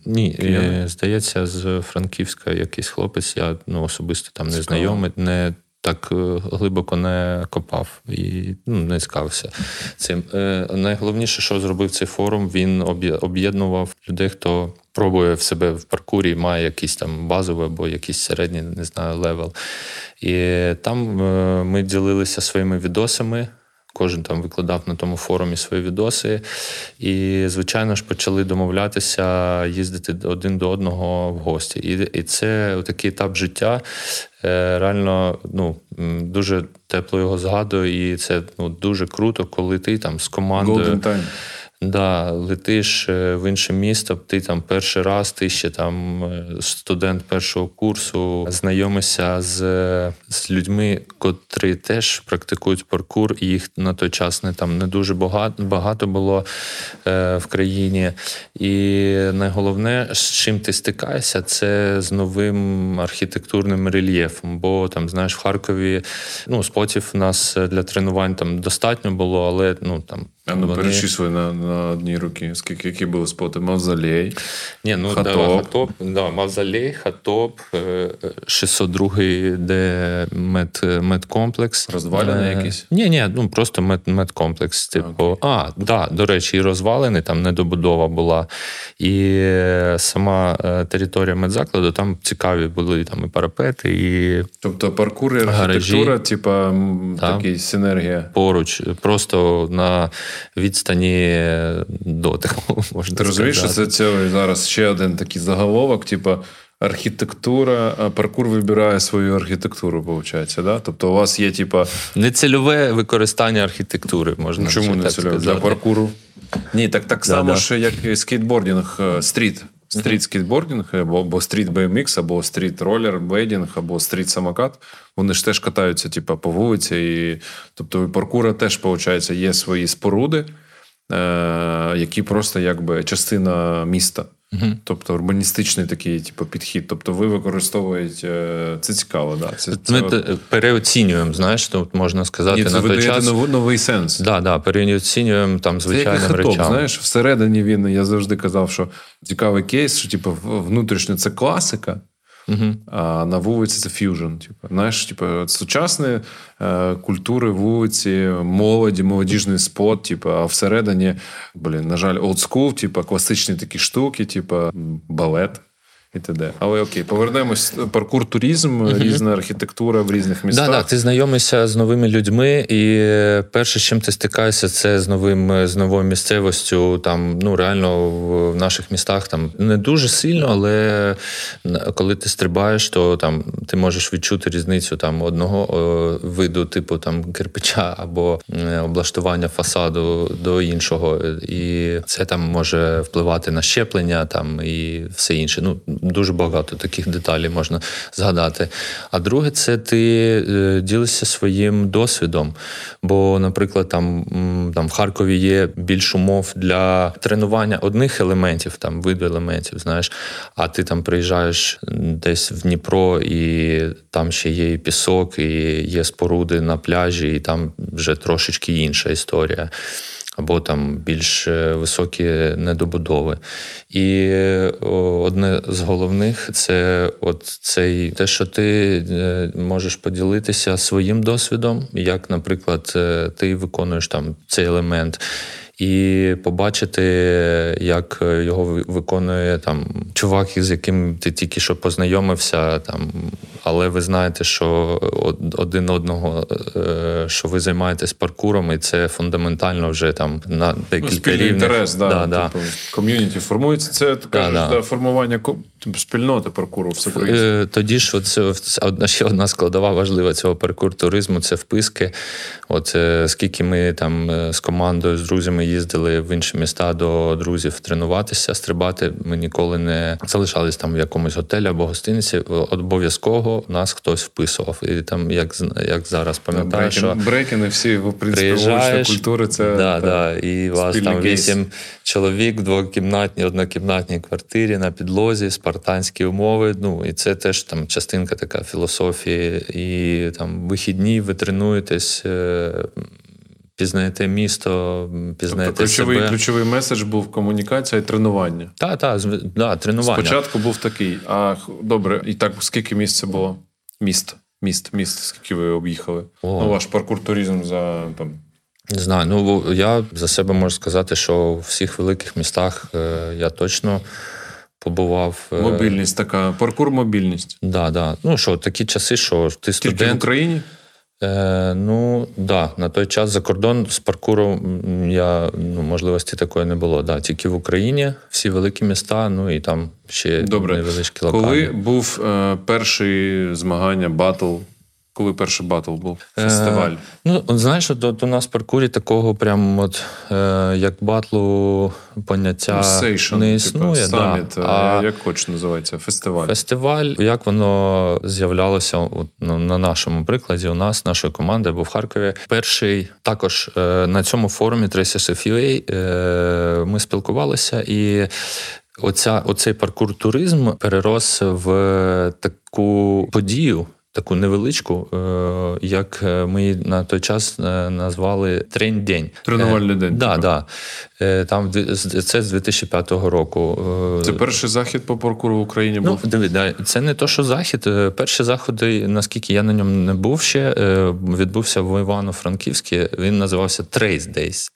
Ні? Е, здається, з Франківська якийсь хлопець. Я ну, особисто там не знайомий. Не так е, глибоко не копав і ну, не цікавився цим. Е, найголовніше, що зробив цей форум, він об'єднував людей, хто пробує в себе в паркурі, має якийсь там базовий або якийсь середній, не знаю, level. І там е, ми ділилися своїми відосами. Кожен там викладав на тому форумі свої відоси. І, звичайно ж, почали домовлятися, їздити один до одного в гості. І і це такий етап життя. Е, реально ну, дуже тепло його згадую, і це ну, дуже круто, коли ти там з командою. Да, летиш е, в інше місто, ти там перший раз, ти ще там е, студент першого курсу, знайомишся з з людьми, котрі теж практикують паркур, і їх на той час не там не дуже багато багато було е, в країні. І найголовне, з чим ти стикаєшся, це з новим архітектурним рельєфом. Бо там, знаєш, в Харкові ну, спотів у нас для тренувань там достатньо було, але ну там. А ну вони... перечислюй на на одній руки. Скільки які були споти? Мавзолей. Ні, ну хатоп. Да, хатоп, да, Мавзолей, хатоп, 602 е, де мед, медкомплекс. Розвалини е, якісь? Ні, ні, ну просто мед, медкомплекс. Типу, okay. а, да, до речі, і розвалини, там недобудова була. І е, сама територія медзакладу, там цікаві були там і парапети, і. Тобто паркур і архітектура, типа такий синергія. Поруч, просто на відстані дотику. [laughs] можна Ти розумієш, що це цілий зараз ще один такий заголовок, типу. Архітектура, паркур вибирає свою архітектуру, виходить, да? Тобто у вас є, типа. Нецільове використання архітектури, можна Чому не цільове? Для паркуру? Ні, так так само, да. що як і скейтбордінг, е, street. Street скейтбордінг, або, street BMX, або street rollerblading, або street самокат. Вони ж теж катаються, типу, по вулиці. І, Тобто, у паркура теж, виходить, є свої споруди. Е, які просто якби частина міста. Uh Тобто урбаністичний такий типу, підхід. Тобто, ви використовуєте це цікаво, да. Це, Ми це... переоцінюємо, знаєш, тут можна сказати, Ні, це на той час. Новий, новий сенс. Да, да, переоцінюємо там звичайним речам. Знаєш, всередині він я завжди казав, що цікавий кейс, що типу, внутрішньо це класика. А на вулиці це ф'южн. Типу, знаєш, типу, сучасні е, культури вулиці, молоді, молодіжний спот, типу, а всередині, блін, на жаль, олдскул, типу, класичні такі штуки, типу, балет і т.д. Але окей, повернемось. Паркур туризм, різна архітектура в різних містах. Да, да, Ти знайомишся з новими людьми, і перше, з чим ти стикаєшся, це з новим з новою місцевістю. Там ну реально в наших містах там не дуже сильно, але коли ти стрибаєш, то там ти можеш відчути різницю там одного виду, типу там кирпича або облаштування фасаду до іншого. І це там може впливати на щеплення там і все інше. Ну дуже багато таких деталей можна згадати. А друге, це ти е, ділишся своїм досвідом. Бо, наприклад, там там в Харкові є більш умов для тренування одних елементів, там виду елементів, знаєш, а ти там приїжджаєш десь в Дніпро, і там ще є і пісок, і є споруди на пляжі, і там вже трошечки інша історія або там більш е, високі недобудови. І одне з головних це от цей те, що ти е, можеш поділитися своїм досвідом, як, наприклад, е, ти виконуєш там цей елемент і побачити, як його виконує там чувак, з яким ти тільки що познайомився, там, але ви знаєте, що один одного, е, що ви займаєтесь паркуром, і це фундаментально вже там на декілька ну, рівнів. інтерес, да, да, типу, ком'юніті формується. Це кажеш, да, да. формування типу, спільноти паркуру всеукраїнської. Е, тоді ж одна ще одна складова важлива цього паркур туризму це вписки. От е, скільки ми там з командою, з друзями їздили в інші міста до друзів тренуватися, стрибати. Ми ніколи не залишались там в якомусь готелі або гостиниці. Обов'язково нас хтось вписував. І там, як як зараз пам'ятаю, що брейкіни всі в принципі культури. Це да, да, і вас там вісім чоловік в двокімнатній, однокімнатній квартирі на підлозі, спартанські умови. Ну і це теж там частинка така філософії, і там вихідні ви тренуєтесь. Пізнаєте місто, пізнаєте тобто, ключовий, себе. ключовий меседж був комунікація і тренування. Так, так, да, тренування. Спочатку був такий. А добре, і так скільки місць це було? Міст. Міст, міст, скільки ви об'їхали? О. Ну, ваш паркур туризм за там. Не знаю. Ну я за себе можу сказати, що в всіх великих містах е, я точно побував. Е, мобільність така, паркур мобільність. Да, да. Ну що, такі часи, що ти студент. Тільки в Україні? Е, Ну да, на той час за кордон з паркуром я ну, можливості такої не було. Да, Тільки в Україні всі великі міста, ну і там ще Добре. невеличкі локалі. Коли був е, перший змагання, батл коли перший батл був фестиваль? Е, Ну, знаєш, до, до нас в паркурі такого прям от е, як батлу поняття Station, не існує. Типу, да. А як хоч називається, фестиваль. Фестиваль, як воно з'являлося от, ну, на нашому прикладі, у нас, нашої команди, був в Харкові. Перший також е, на цьому форумі Tracers е, ми спілкувалися і. Оця, Оцей паркур туризм перерос в таку подію, таку невеличку, е, як е, ми на той час е, назвали трень-день. Тренувальний день. Да, типу. да. Там Це з 2005 року. Це перший захід по паркуру в Україні ну, був? Ну, диви, це не то, що захід. Перші заходи, наскільки я на ньому не був ще, відбувся в Івано-Франківській. Він називався Trace Days.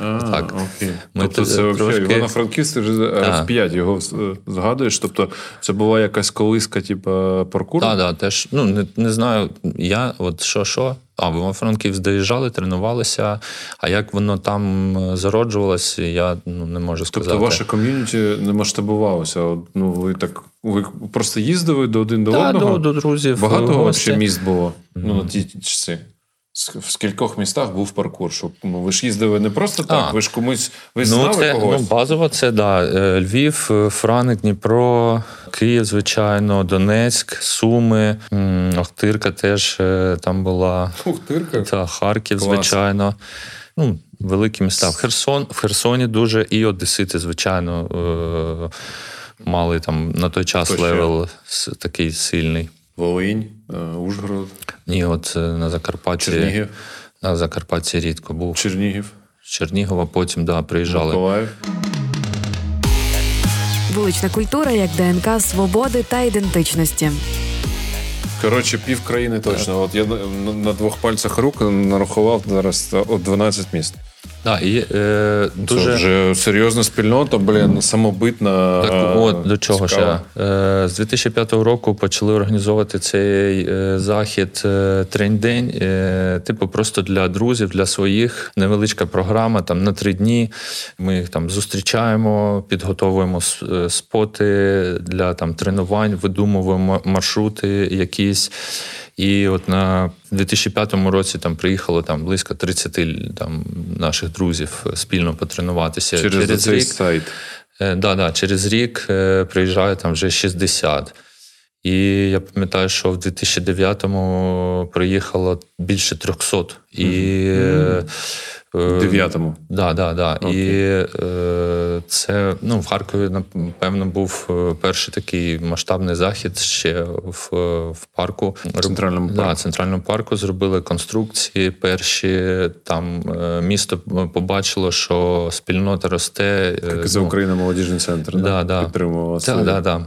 А, так. окей. Ми тобто це трошки... Івано-Франківськ F5 його згадуєш. Тобто це була якась колиска, типу, паркуру? Так, да, да, теж. Ну, не, не знаю. Я от що, що. А в Івано-Франківськ доїжджали, тренувалися. А як воно там зароджувалося, я ну, не можу сказати. Тобто ваше ком'юніті не масштабувалося? Ну, ви так ви просто їздили до один до да, одного? До, до друзів. Багато ще міст було ну, на ті часи в скількох містах був паркур. Щоб ну, ви ж їздили не просто так, а, ви ж комусь ви ну, знали це, когось? Ну, базово, це да. Е, Львів, е, Франик, Дніпро, Київ, звичайно, Донецьк, Суми, Охтирка теж е, там була. Охтирка? Та, Харків, Клас. звичайно. Ну, Великі міста. В Херсон, в Херсоні дуже і Одесити, звичайно, мали там на той час Хто level ще? такий сильний. Волинь, Ужгород. Ні, от е, на Закарпатті. Чернігів. На Закарпатті рідко був. Чернігів. Чернігова, потім да, приїжджали. Миколаїв. Вулична культура як ДНК свободи та ідентичності. Коротше, пів країни точно. От я на двох пальцях рук нарахував зараз от 12 міст. Да, і, е, дуже... Це вже серйозна спільнота, блін, самобитна. Так, от до чого цікава. ще. Е, З 2005 року почали організовувати цей е, захід е, трень-день. Е, типу, просто для друзів, для своїх. Невеличка програма там на три дні. Ми їх там зустрічаємо, підготовуємо е, споти для там тренувань, видумуємо маршрути якісь. І от на 2005 році там приїхало там близько 30 там наших друзів спільно потренуватися через, через цей рік. сайт. Е, да, да, через рік е, приїжджає там вже 60. І я пам'ятаю, що в 2009-му приїхало більше 300. І mm-hmm. Дев'ятому. Да, да, да. Okay. І е, це ну, в Харкові, напевно, був е, перший такий масштабний захід ще в в парку. В центральному парку. Да, центральному парку зробили конструкції. Перші там е, місто побачило, що спільнота росте. Як за ну, Україна молодіжний центр да, да. підтримував. Да, да, да.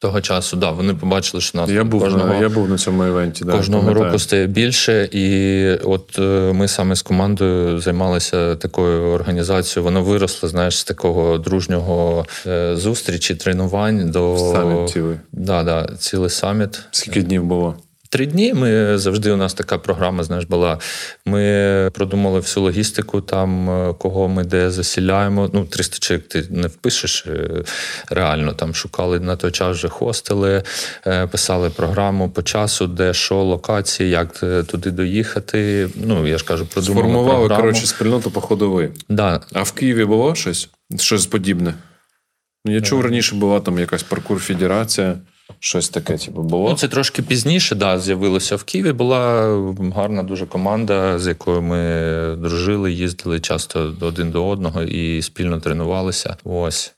Того часу, да, вони побачили, що нас я був кожного, на я був на цьому івенті. Да, Кожного року стає більше, і от е, ми саме з командою займалися такою організацією. Воно виросло, знаєш, з такого дружнього е, зустрічі, тренувань до саміт цілий. Да, да, цілий саміт. Скільки днів було? Три дні ми завжди у нас така програма, знаєш, була. Ми продумали всю логістику, там е, кого ми де засіляємо. Ну, 300 чоловік ти не впишеш е, реально. Там шукали на той час вже хостели, е, писали програму по часу, де що, локації, як туди доїхати. Ну, я ж кажу, продумали Сформували, програму. коротше, спільноту походу ви. Да. А в Києві було щось? Щось подібне? Ну, Я чув раніше була там якась паркур федерація. Щось таке, типу, було. Ну, це трошки пізніше, да, з'явилося в Києві. Була гарна дуже команда, з якою ми дружили, їздили часто один до одного і спільно тренувалися. Ось.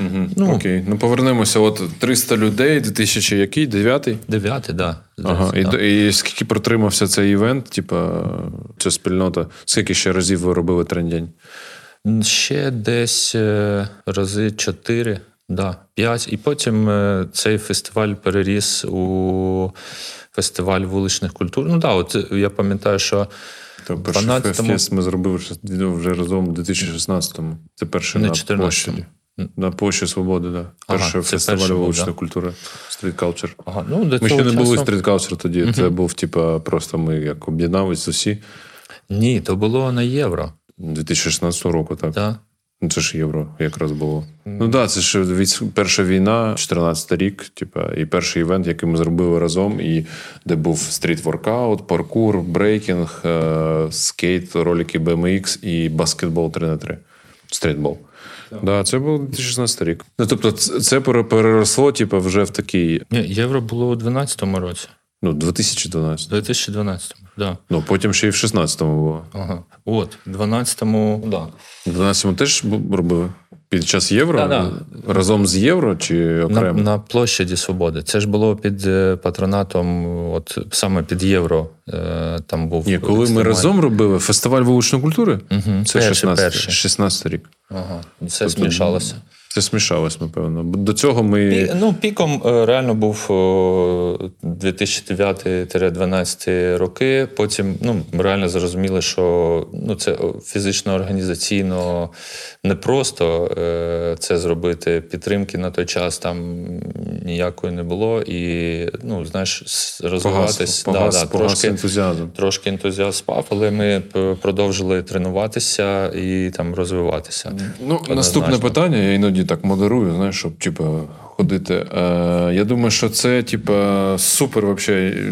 Угу. Ну, Окей. Ну повернемося. От 300 людей, 2000 який? Дев'ятий? Дев'ятий, да. Ага. І, да. і скільки протримався цей івент, типа ця спільнота? Скільки ще разів ви робили трендень? Ще десь е, рази чотири. Да, п'ять. І потім е, цей фестиваль переріс у фестиваль вуличних культур. Ну так, от я пам'ятаю, що. То перший 12-му... фест ми зробили вже разом у 2016-му. Це перший Не на 14-му. площі. На площі Свободи, да. Перший Ага, фестиваль вуличної да. культури. Street Culture. Ага, ну, до Ми ще не були часу- Street Culture тоді. Це був, типа, просто ми як об'єднались усі Ні, то було на євро. 2016 року, так. Да. Ну, це ж євро якраз було. Ну так, да, це ж від- перша війна, 14 рік, типа, і перший івент, який ми зробили разом, і де був street workout, паркур, брейкінг, е- скейт, ролики BMX і баскетбол 3 на 3 Стрітбол. Так, да, це був 2016 рік. Ну, тобто, це це пере- переросло, типу, вже в такий, Ні, євро було у 12-му році. Ну, 2012. 2012-му, да. Ну, потім ще й в 16-му було. Ага. От, в 12-му, да. В 12-му теж робили? Під час євро? Да-да. Разом з євро чи окремо? на площаді Свободи. Це ж було під е, патронатом, от саме під євро. е, Там був Ні, коли ми разом робили фестиваль вуличної культури, Мгм. це Перший, 16, перший. 16 рік. Ага. Це Тобто, змішалося. Це смішалось, напевно. До цього ми. Пі, ну, піком е, реально був о, 2009-2012 роки. Потім ну, ми реально зрозуміли, що ну, це фізично організаційно непросто е, це зробити. Підтримки на той час там ніякої не було. І ну, знаєш, розвиватись. Погас, погас, да, да, погас трошки, ентузіазм. трошки ентузіазм спав, але ми продовжили тренуватися і там розвиватися. Ну, Однозначно. наступне питання, я іноді так модерую, знаєш, щоб типу, ходити. Е, я думаю, що це типу, супер вообще,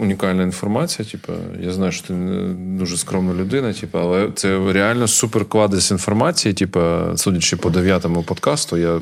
унікальна інформація. Типу, я знаю, що ти дуже скромна людина, типу, але це реально супер кладезь інформації. Типу, судячи по дев'ятому подкасту, я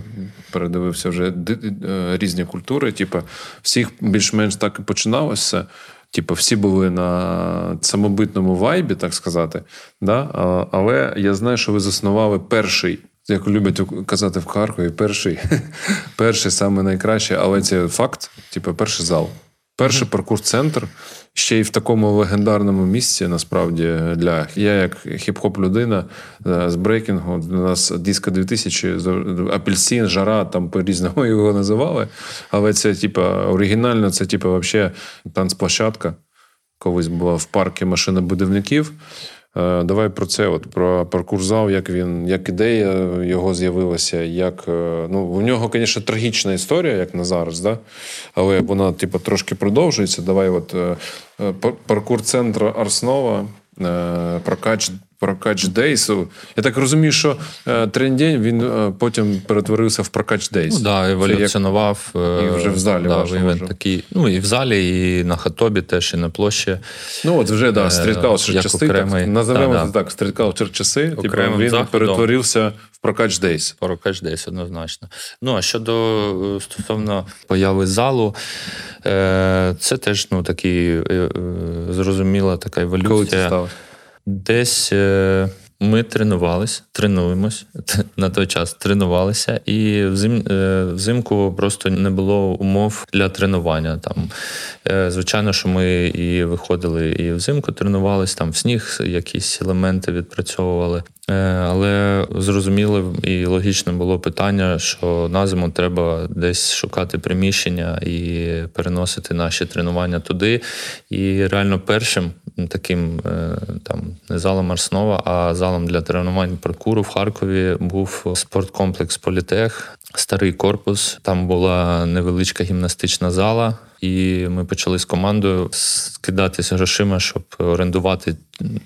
передивився вже е, різні культури. Типу, всіх більш-менш так і починалося. Типу, всі були на самобитному вайбі, так сказати. Да? Але я знаю, що ви заснували перший, як люблять казати в Харкові, перший, [laughs] перший саме найкращий, але це факт, типу, перший зал. Перший паркур-центр ще й в такому легендарному місці, насправді, для я як хіп-хоп людина е, з брейкінгу. У нас диско 2000, з- апельсин, жара, там по-різному [laughs] його називали. Але це, типа, оригінально, це, типа, вообще танцплощадка. Колись була в парку машинобудівників. Е, Давай про це, от про паркур-зал, як він, як ідея його з'явилася, як. е, Ну, у нього, звісно, трагічна історія, як на зараз, да? але вона, типу, трошки продовжується. Давай, от е, е, пар- паркур-центр Арснова, прокач, прокач Дейсу. Я так розумію, що е, трендень він е, потім перетворився в прокач Дейс. Ну да, еволюціонував. е, І вже в залі да, вашому івент вже. такий. Ну і в залі, і на хатобі теж, і на площі. Ну, от вже да, Е, стріткаучер часи, окремий- так, називаємо да, да. так, стріткаучер часи, типу, він заходом. перетворився в прокач Дейс. Порокач десь однозначно. Ну а щодо е, стосовно появи залу, е, це теж ну, такий е, е, зрозуміла така Коли це еволюція. стало? Десь е, ми тренувались, тренуємось на той час тренувалися, і взим, е, взимку просто не було умов для тренування. Там, е, звичайно, що ми і виходили і взимку тренувались, там в сніг якісь елементи відпрацьовували. Але зрозуміло і логічно було питання, що на зиму треба десь шукати приміщення і переносити наші тренування туди. І реально першим таким е, там не залом Арснова, а залом для тренувань паркуру в Харкові був спорткомплекс Політех, старий корпус. Там була невеличка гімнастична зала. І ми почали з командою скидатися грошима, щоб орендувати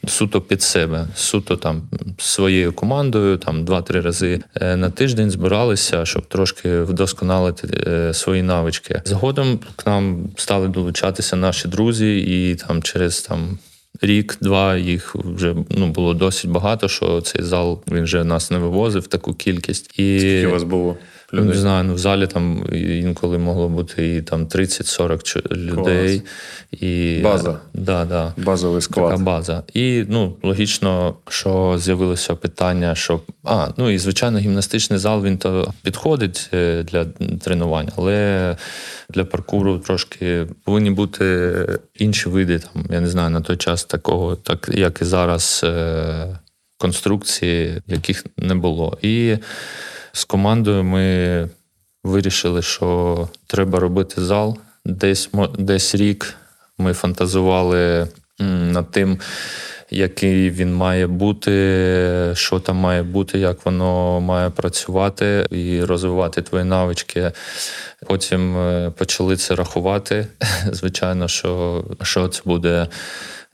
суто під себе, суто там своєю командою, там два-три рази е, на тиждень збиралися, щоб трошки вдосконалити е, свої навички. Згодом к нам стали долучатися наші друзі, і там через там. Рік-два їх вже ну було досить багато, що цей зал він вже нас не вивозив таку кількість. І Скільки у вас було? Людей? Не знаю, ну в залі там інколи могло бути і там 30-40 людей. І, База. Да, да. Базовий склад. Така база. І ну, логічно, що з'явилося питання, що а, ну і звичайно, гімнастичний зал він то підходить е, для тренувань, але для паркуру трошки повинні бути інші види. Там, Я не знаю, на той час такого, так як і зараз, е, конструкції, яких не було. І з командою ми вирішили, що треба робити зал. Десь десь рік ми фантазували над тим, який він має бути, що там має бути, як воно має працювати і розвивати твої навички. Потім е, почали це рахувати. [laughs] Звичайно, що, що це буде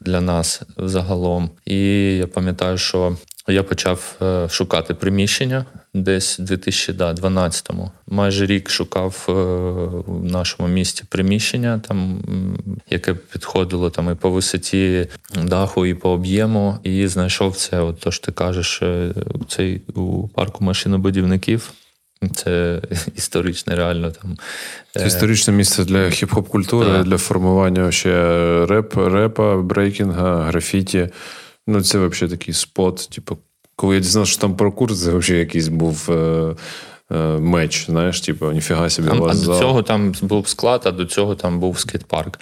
для нас загалом. І я пам'ятаю, що я почав е, шукати приміщення десь у 2012-му. Майже рік шукав е, в нашому місті приміщення, там яке підходило там і по висоті даху, і по об'єму. І знайшов це. От то ж ти кажеш, е, цей у парку машинобудівників. Це [laughs] історичне, реально там. Це історичне місце для хіп-хоп культури, так. для формування ще реп, репа, брейкінга, графіті. Ну, це взагалі такий spot. Типу, коли я дізнався, що там паркур, це взагалі якийсь був е, е, меч. Знаєш, типу, ніфіга собі. А, а до цього там був склад, а до цього там був скейт-парк.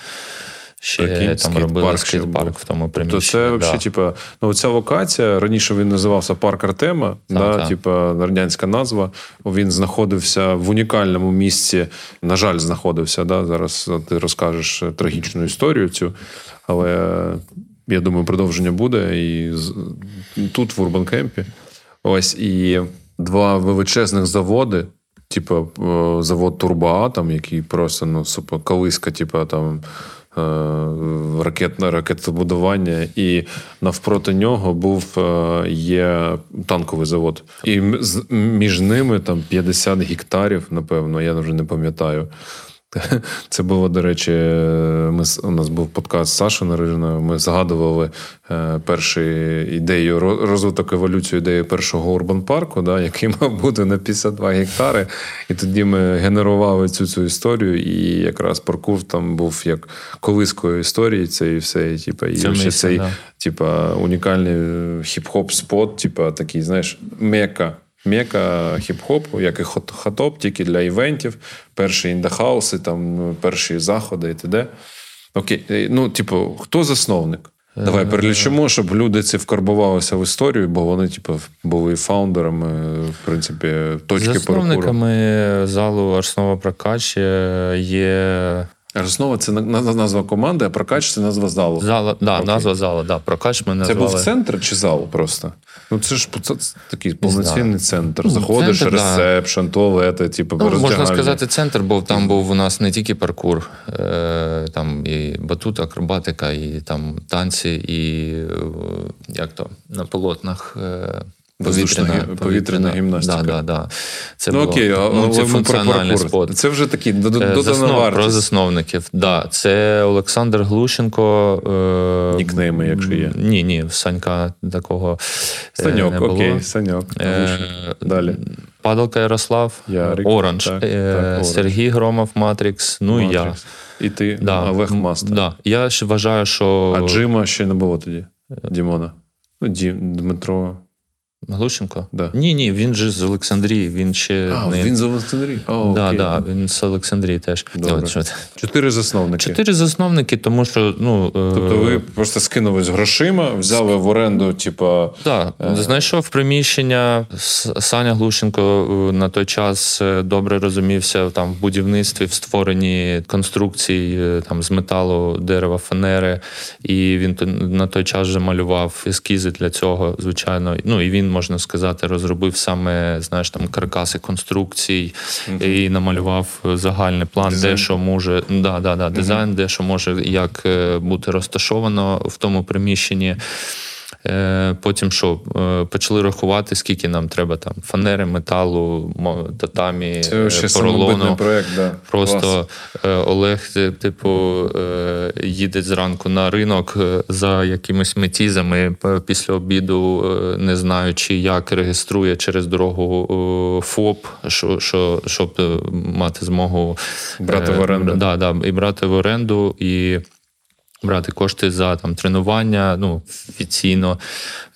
Ще Прикинь, там робили скейт-парк в тому приміщенні. То це взагалі, да. типу, ну, ця локація раніше він називався Парк Артема, так, да, так. типу, радянська назва. Він знаходився в унікальному місці. На жаль, знаходився. Да, Зараз ти розкажеш трагічну історію цю. Але я думаю, продовження буде і тут, в Урбанкемпі. Ось і два величезних заводи. Типу, е, завод Турбоатом, який просто ну, супер, колиска, типу, там е, ракетне ракетобудування, і навпроти нього був е, є танковий завод. І між ними там 50 гектарів, напевно, я вже не пам'ятаю. [laughs] Це було, до речі, ми, у нас був подкаст з Сашою Нарижиною. Ми згадували е, першу ідею, розвиток еволюцію ідеї першого урбан-парку, да, [laughs] який мав бути на 52 гектари. І тоді ми генерували цю цю історію, і якраз паркур там був як колискою історії це і все. І, ще цей да. типа, унікальний хіп-хоп спот, типа, такий, знаєш, мека. Мека хіп-хопу, як і хатоп, тільки для івентів, перші індахауси, там перші заходи і т.д. Окей, е, ну, типу, хто засновник? Давай е, перелічимо, щоб люди ці вкарбувалися в історію, бо вони, типу, були фаундерами, в принципі, точки Засновниками залу Арснова Прокач є Основа це назва команди, а прокач це назва залу. Зала, да, Окей. назва залу, да. Прокач ми назвали. Це був центр чи зал просто? Ну це ж це такий повноцінний центр. Ну, Заходиш, центр, ресепшн, да. туалети, типу, ну, Можна сказати, центр, бо там був у нас не тільки паркур, е, там і батут, акробатика, і там танці, і е, як то на полотнах. Е, Повітряна, повітряна гімнастика. Да, да, да. Це ну, було, окей, ну, це функціональний спорт. Це вже такі додана Заснов, Про засновників. Да. Це Олександр Глушенко. Е, Нікнейми, якщо є. Ні, ні, Санька такого. Е, Саньок, не було. окей, Саньок. Е, Далі. Падалка Ярослав, Ярик, Оранж, так, е, так, Сергій Громов, Матрікс, ну і я. І ти, да. Олег Маста. Да. Я вважаю, що. А Джима ще не було тоді. Дімона. Ну, Дмитро. Глушенко? Да. Ні, ні, він же з Олександрії. Він ще а, не... він з Олександрії? О, да, да, він з Олександрії теж. Добре. Чотири засновники. Чотири засновники, тому що. ну... Тобто ви просто скинулись грошима, взяли в оренду, типа. Так, да. е... знайшов приміщення. Саня Глушенко е, на той час е, добре розумівся там в будівництві, в створенні конструкцій е, там з металу, дерева, фанери. І він на той час вже малював ескізи для цього, звичайно. Ну і він можна сказати, розробив саме знаєш, там каркаси конструкцій mm-hmm. і намалював загальний план, дизайн. де що може да, да, да, дизайн, mm-hmm. де що може як бути розташовано в тому приміщенні. Е, потім що е, почали рахувати, скільки нам треба там фанери, металу, татамі, Це ще поролону. проект, да. Просто Клас. Олег, типу, їде зранку на ринок за якимись метізами після обіду, не знаючи, як реєструє через дорогу ФОП, що, що, щоб мати змогу брати в оренду. Да, да, і брати в оренду. і брати кошти за там тренування, ну офіційно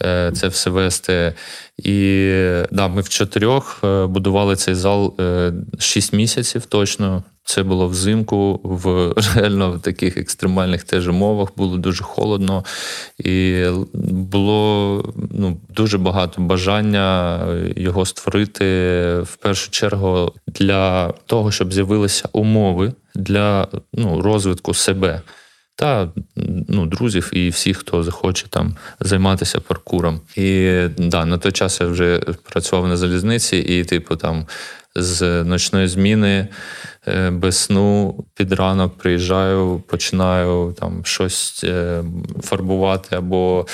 е, це все вести. І да, ми в чотирьох е, будували цей зал е, 6 місяців точно. Це було взимку, в [laughs] реально в таких екстремальних теж умовах було дуже холодно, і було ну, дуже багато бажання його створити в першу чергу для того, щоб з'явилися умови для ну, розвитку себе та ну, друзів і всіх, хто захоче там займатися паркуром. І да, на той час я вже працював на залізниці, і, типу, там з ночної зміни е, без сну під ранок приїжджаю, починаю там щось е, фарбувати або.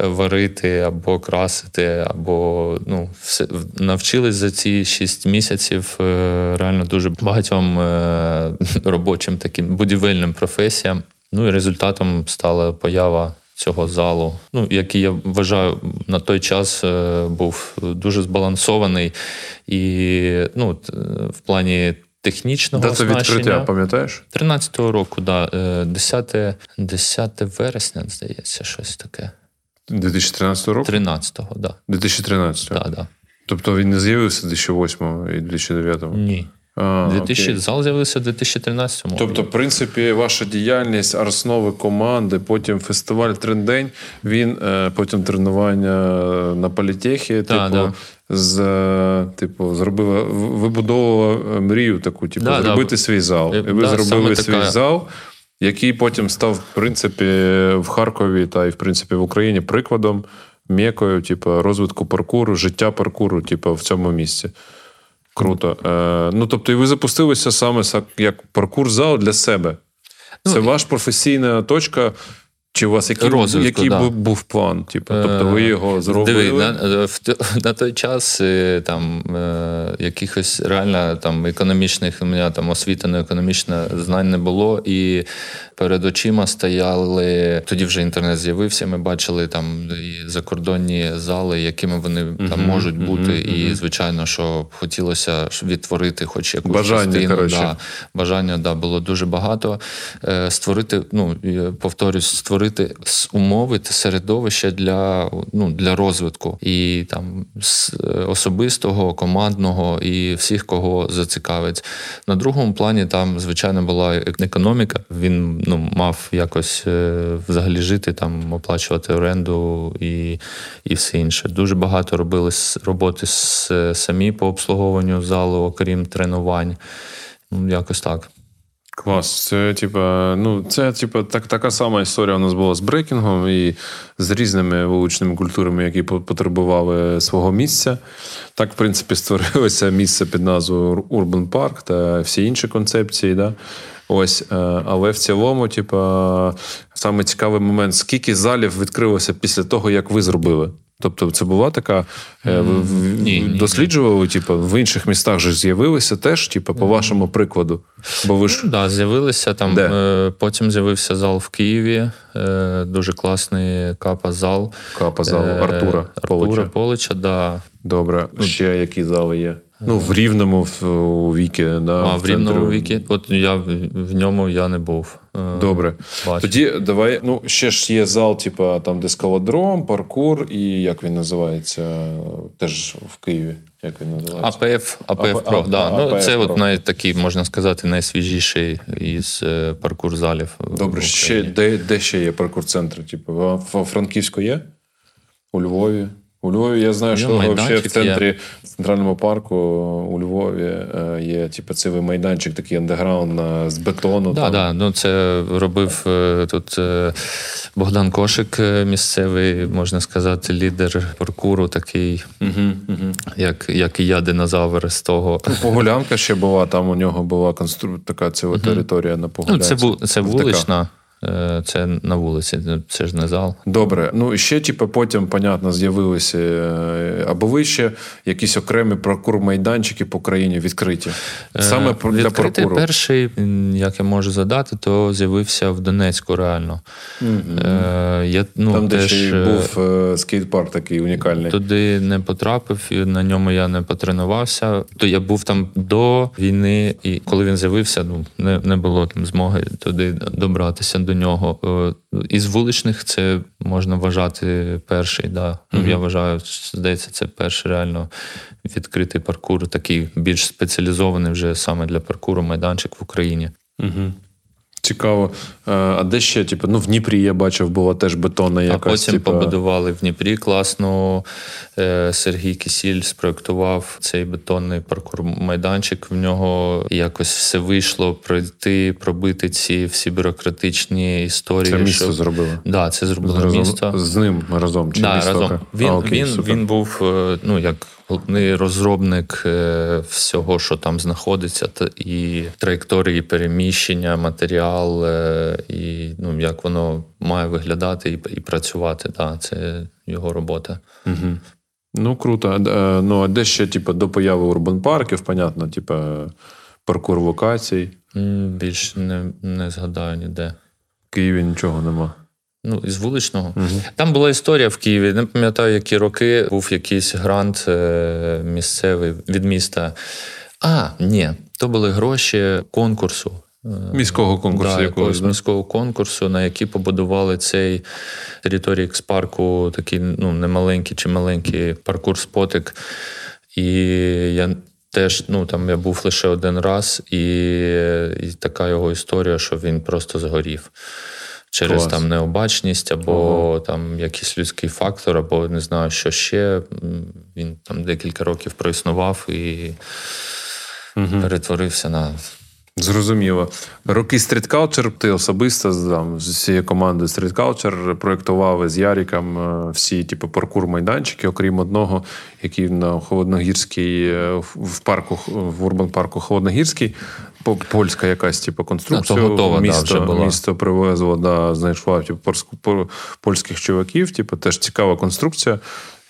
Е, варити або красити, або ну, все навчились за ці шість місяців реально дуже багатьом [laughs] робочим таким будівельним професіям. Ну і результатом стала поява цього залу, ну який я вважаю на той час е, був дуже збалансований і ну, в плані. Технічного Дата відкриття, пам'ятаєш? 13-го року, да. 10 е, 10 вересня, здається, щось таке. 2013 року? 13-го, так. Да. 2013 Так, да, да. Тобто він не з'явився 2008 і 2009 Ні. А, 2000, Зал з'явився в 2013 му Тобто, в принципі, ваша діяльність, основи команди, потім фестиваль Трендень, він е, потім тренування на політехі, да, типу, да. з типу, зробила вибудовувала мрію таку, типу, да, зробити свій зал. І ви зробили свій така... зал. Який потім став, в принципі, в Харкові та і в принципі в Україні прикладом, м'якою, типу, розвитку паркуру, життя паркуру, типу, в цьому місці. Круто. Е, Ну, тобто, і ви запустилися саме як паркур зал для себе. Ну, Це ну, ваша професійна точка. Чи у вас який Розвитку, який да. був план? Типу, тобто ви його зробили? Диви, на, [laughs] на той час е, там е, якихось реально там економічних у мене там освіта не економічна знань не було, і перед очима стояли. Тоді вже інтернет з'явився. Ми бачили там і закордонні зали, якими вони uh-huh, там можуть бути. Uh-huh, і звичайно, що хотілося відтворити, хоч якусь бажання. частину. Да, Бажання да, було дуже багато. Е, створити, ну повторюсь, створити умови та середовище для ну, для розвитку і там особистого, командного і всіх, кого зацікавить. На другому плані там, звичайно, була економіка. Він ну, мав якось е, взагалі жити, там, оплачувати оренду і і все інше. Дуже багато робили роботи самі по обслуговуванню залу, окрім тренувань. Ну, Якось так. Клас, це типа, ну це типа так, така сама історія у нас була з брейкінгом і з різними вуличними культурами, які потребували свого місця. Так, в принципі, створилося місце під назвою Urban Park та всі інші концепції. Да? Ось, е, але в цілому, типа, саме цікавий момент, скільки залів відкрилося після того, як ви зробили. Тобто, це була така. Mm, ні, досліджували, ні. Типу, в інших містах же з'явилися теж, типу, по вашому прикладу. Бо ви ж... Ну, да, з'явилися там. Де? Е, потім з'явився зал в Києві. Е, дуже класний капа-зал. Капа-зал Артура Полича. Артура Полича, да. Добре. Ну, Ще які зали є? Ну, в Рівному в, у Вікі. Да, А, в, в Рівному Вікі. От я в ньому я не був. Е, Добре. Бачу. Тоді давай. Ну, ще ж є зал, типу, там, де скалодром, паркур, і як він називається, теж в Києві. Як він називається? АПФ, АПФ Про. А, да. А, ну, АПФ Це Pro. от най, такий, можна сказати, найсвіжіший із е, паркур залів. Добре, ще де де ще є паркур-центри? Типу, в Франківську є? У Львові? У Львові я знаю, що взагалі в центрі є. в центральному парку у Львові е, є типу, цивий майданчик, такий андеграунд з бетону. Да, там. да, ну це робив е, тут е, Богдан Кошик, місцевий, можна сказати, лідер паркуру, такий, Угу, угу. як, як і я, динозавр з того. Погулянка ще була, там у нього була констру... така цива територія на Ну, це, бу, це вулична, це на вулиці, це ж не зал. Добре, ну і ще, типу, потім, понятно, з'явилися е, або ви ще якісь окремі паркур-майданчики по країні відкриті. Саме Е, про- для Відкритий паркуру. перший, як я можу задати, то з'явився в Донецьку реально. Е, я, ну, Там, де ще й е, був е, скейт-парк такий унікальний. Туди не потрапив, і на ньому я не потренувався. То я був там до війни, і коли він з'явився, ну не, не було там змоги туди добратися до нього. Е, Із вуличних це можна вважати перший. Да. Ну, Я вважаю, здається, це перший реально відкритий паркур, такий більш спеціалізований вже саме для паркуру майданчик в Україні. Угу. Цікаво. Е, А де ще, типу, ну в Дніпрі я бачив, була теж бетонна А потім типу... побудували в Дніпрі класну. Е, Сергій Кисіль спроектував цей бетонний паркур майданчик. В нього якось все вийшло пройти, пробити ці всі бюрократичні історії. Це місто що- зробило. Да, це зробило Разом- місто. З ним разом. Чи Да, місто разом. Він, А, окей, він, він був е, ну, як головний розробник е, всього, що там знаходиться, і траєкторії переміщення, матеріал, е, і ну, як воно має виглядати і, і працювати. Да, це його робота. Угу. Ну, круто. Ну, а де ще, типу, до появи урбан парків, понятно, типу, паркур локацій. М, Більш не, не згадаю ніде. В Києві нічого нема. Ну, із вуличного. Там була історія в Києві. Не пам'ятаю, які роки був якийсь грант е, місцевий від міста. А, ні, то були гроші конкурсу. Е, Міського конкурсу да, якогось, да? міського конкурсу, на який побудували цей території експарку, такий ну, немаленький чи маленький паркур-спотик. І я теж ну, там я був лише один раз, і, і така його історія, що він просто згорів. Через Клас. там необачність, або там якийсь людський фактор, або не знаю, що ще. Він там декілька років проіснував і перетворився на Зрозуміло. Роки Street Culture ти особисто там, з усією командою Street Culture проєктували з Яріком е, всі, типу, паркур-майданчики, окрім одного, який на Холодногірській, е, в- парку, в урбан парку Холодногірський. Польська якась типу, конструкція. А, то готова, да, місто, вже була. місто привезло, да, знайшла типу, польських чуваків. Типу, теж цікава конструкція.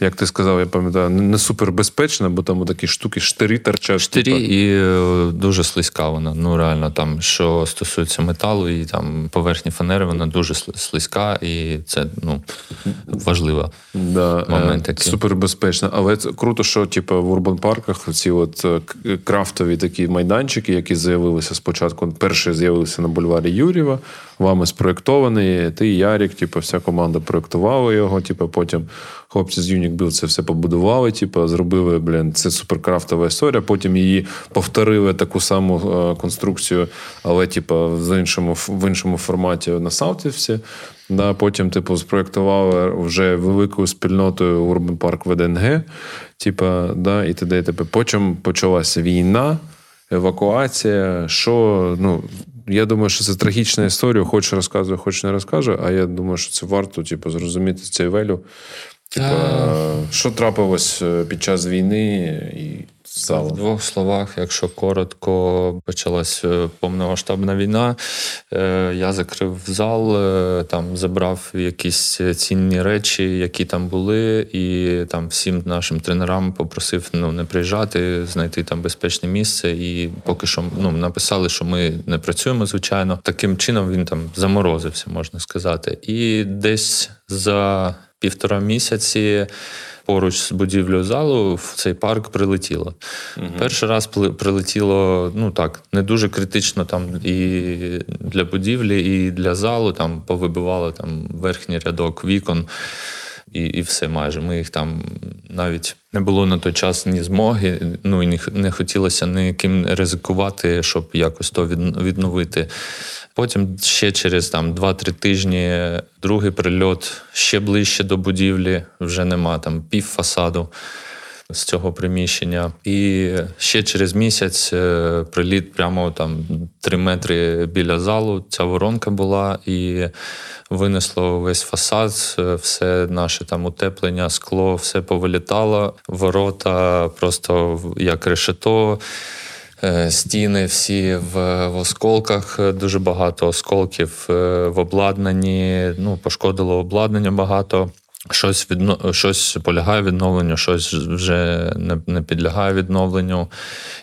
Як ти сказав, я пам'ятаю, не не супер безпечна, бо там такі штуки, штирі торчать. штирі типу. і е, дуже слизька вона. Ну реально, там, що стосується металу і там поверхні фанери, вона дуже слизька, і це ну, важливо. Да, Момент е, такий. супербезпечно. Але це круто, що типу, в урбан парках ці от е, крафтові такі майданчики, які з'явилися спочатку. Перші з'явилися на бульварі Юрєва, вами спроєктований. Ти, Ярік, типу, вся команда проєктувала його. Типу, потім хлопці з Unique Build це все побудували. Типу, зробили, блін, це суперкрафтова історія. Потім її повторили таку саму е, конструкцію, але типу, в іншому в іншому форматі на Саутівці. Да, потім, типу, спроєктували вже великою спільнотою Урбан Парк ВДНГ. Типа, да, і т.д. Потім почалася війна, евакуація. Що, ну, я думаю, що це трагічна історія. Хоч розказую, хоч не розкажу. А я думаю, що це варто, типу, зрозуміти цей велю. Типа, що трапилось е, під час війни і В двох словах, якщо коротко, почалась е, повномасштабна війна. Е, Я закрив зал, там забрав якісь цінні речі, які там були, і там всім нашим тренерам попросив ну, не приїжджати, знайти там безпечне місце. І поки що ну, написали, що ми не працюємо, звичайно. Таким чином він там заморозився, можна сказати. І десь за півтора місяці поруч з будівлею залу в цей парк прилетіло. Перший раз прилетіло, ну так, не дуже критично там і для будівлі, і для залу. Там повибивало там верхній рядок вікон. І, і все майже. Ми їх там навіть не було на той час ні змоги, ну і не хотілося ніким ризикувати, щоб якось то відновити. Потім ще через там 2-3 тижні другий прильот ще ближче до будівлі, вже нема там пів фасаду з цього приміщення. І ще через місяць е, приліт прямо там 3 метри біля залу. Ця воронка була і винесло весь фасад, е, все наше там утеплення, скло, все повилітало. Ворота просто як решето. Е, стіни всі в, в осколках, дуже багато осколків в обладнанні. Ну, пошкодило обладнання багато. Щось відно... щось полягає відновленню, щось вже не не підлягає відновленню.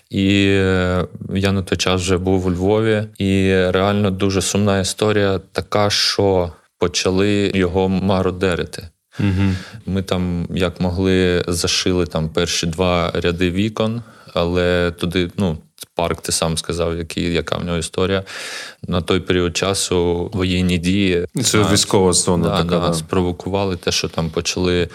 І е, я на той час вже був у Львові, і реально дуже сумна історія, така, що почали його мародерити. Угу. Ми там, як могли, зашили там перші два ряди вікон, але туди, ну. Парк, ти сам сказав, який, яка в нього історія. На той період часу воєнні дії. Це військова зона. Да, така, да, Спровокували те, що там почали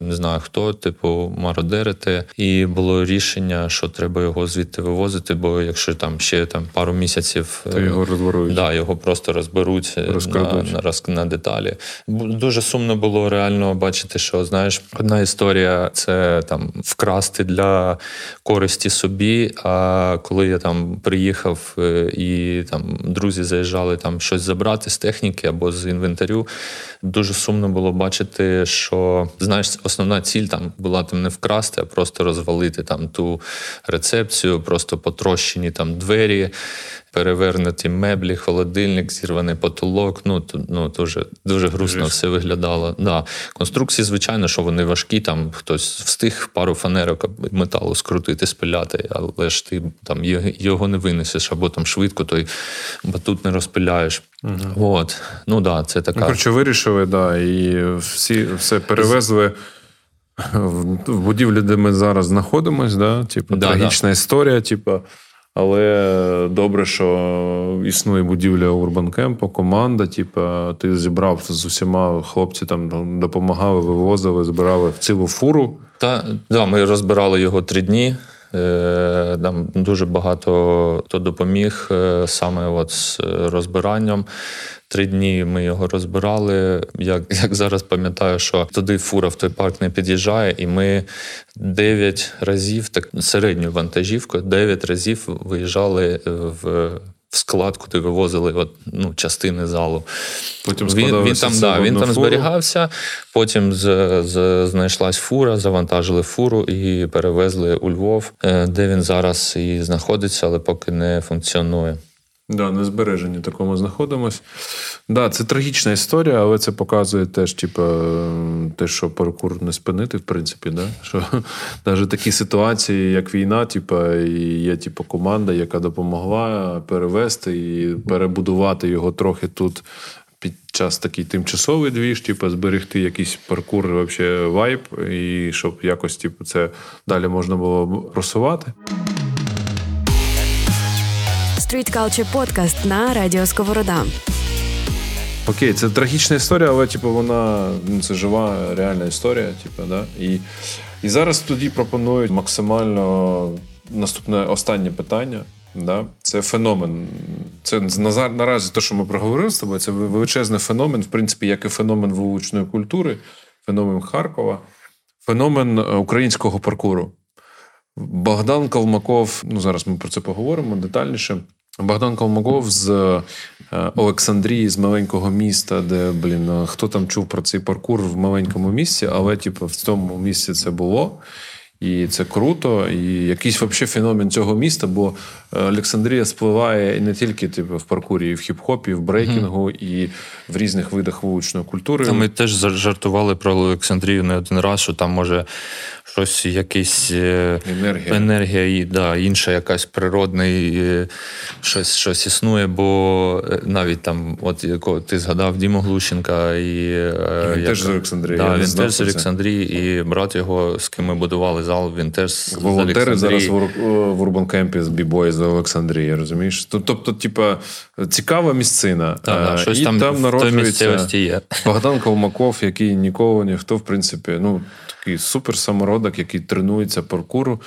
не знаю хто, типу, мародерити. І було рішення, що треба його звідти вивозити, бо якщо там ще там пару місяців То його розберуть. Да, його просто розберуть е, на, на, на деталі. Дуже сумно було реально бачити, що знаєш, одна історія це там вкрасти для користі собі. А коли я там приїхав е, і там друзі заїжджали там щось забрати з техніки або з інвентарю, дуже сумно було бачити, що знаєш основна ціль там була там не вкрасти, а просто розвалити там ту рецепцію, просто потрощені там двері, перевернуті меблі, холодильник, зірваний потолок. Ну ну дуже дуже грустно Жесть. все виглядало. Да. Конструкції, звичайно, що вони важкі. Там хтось встиг пару фанерок металу скрутити, спиляти, але ж ти там його не винесеш, або там швидко той батут не розпиляєш. Угу. От. Ну да, це така. Ну, коротше, вирішили, да, і всі все перевезли в будівлі, де ми зараз знаходимося, да? Типу, да, трагічна да. історія, типу. Але добре, що існує будівля Урбанкемпу, команда. Типу, ти зібрав з усіма хлопці там допомагали, вивозили, збирали в цілу фуру. Та да, ми розбирали його три дні. Е, там дуже багато хто допоміг е, саме от з розбиранням. Три дні ми його розбирали. Як [laughs] як зараз пам'ятаю, що туди фура в той парк не під'їжджає, і ми дев'ять разів, так середню вантажівку, дев'ять разів виїжджали в. Склад, куди вивозили от, ну, частини залу. Потім він він там да, він там зберігався, потім з, з, знайшлась фура, завантажили фуру і перевезли у Львов, е, де він зараз і знаходиться, але поки не функціонує. Да, на збереженні такому знаходимось. Да, це трагічна історія, але це показує теж, типу, те, що паркур не спинити, в принципі. Да? Що [laughs] навіть такі ситуації, як війна, типу, і є типу, команда, яка допомогла перевести і перебудувати його трохи тут. Під час такий тимчасовий двіж, типу, зберегти якийсь паркур, вообще вайб, і щоб якось типу, це далі можна було просувати. Street Culture Podcast на Радіо Сковорода. Окей, це трагічна історія, але типу, вона ну, це жива, реальна історія. Типу, да? І і зараз тоді пропонують максимально наступне останнє питання. Да? Це феномен. Це наразі те, що ми проговорили з тобою, це величезний феномен, в принципі, як і феномен вуличної культури, феномен Харкова, феномен е, українського паркуру. Богдан Калмаков, ну зараз ми про це поговоримо детальніше. Богдан Колмогов з е, Олександрії, з маленького міста, де блін, е, хто там чув про цей паркур в маленькому місці, але типу, в цьому місці це було. І це круто, і якийсь взагалі феномен цього міста, бо е, Олександрія спливає не тільки типу, в паркурі, і в хіп-хопі, і в брейкінгу, mm-hmm. і в різних видах вуличної культури. Та ми теж жартували про Олександрію не один раз, що там може щось, якийсь е, енергія, енергія і да, інша якась природний, е, щось щось існує, бо навіть там, от якого ти згадав Діму Глущенка, і, і він як, теж з Олександрії. Да, він теж з Олександрії, і брат його, з ким ми будували зал, він теж з волонтери зараз в Урбанкемпі з бібої з Олександрії, розумієш? Тобто, типа, цікава місцина. Та, да, щось і там, там народжується є. Богдан Колмаков, який нікого ніхто, в принципі, ну такий супер самородок, який тренується паркуру.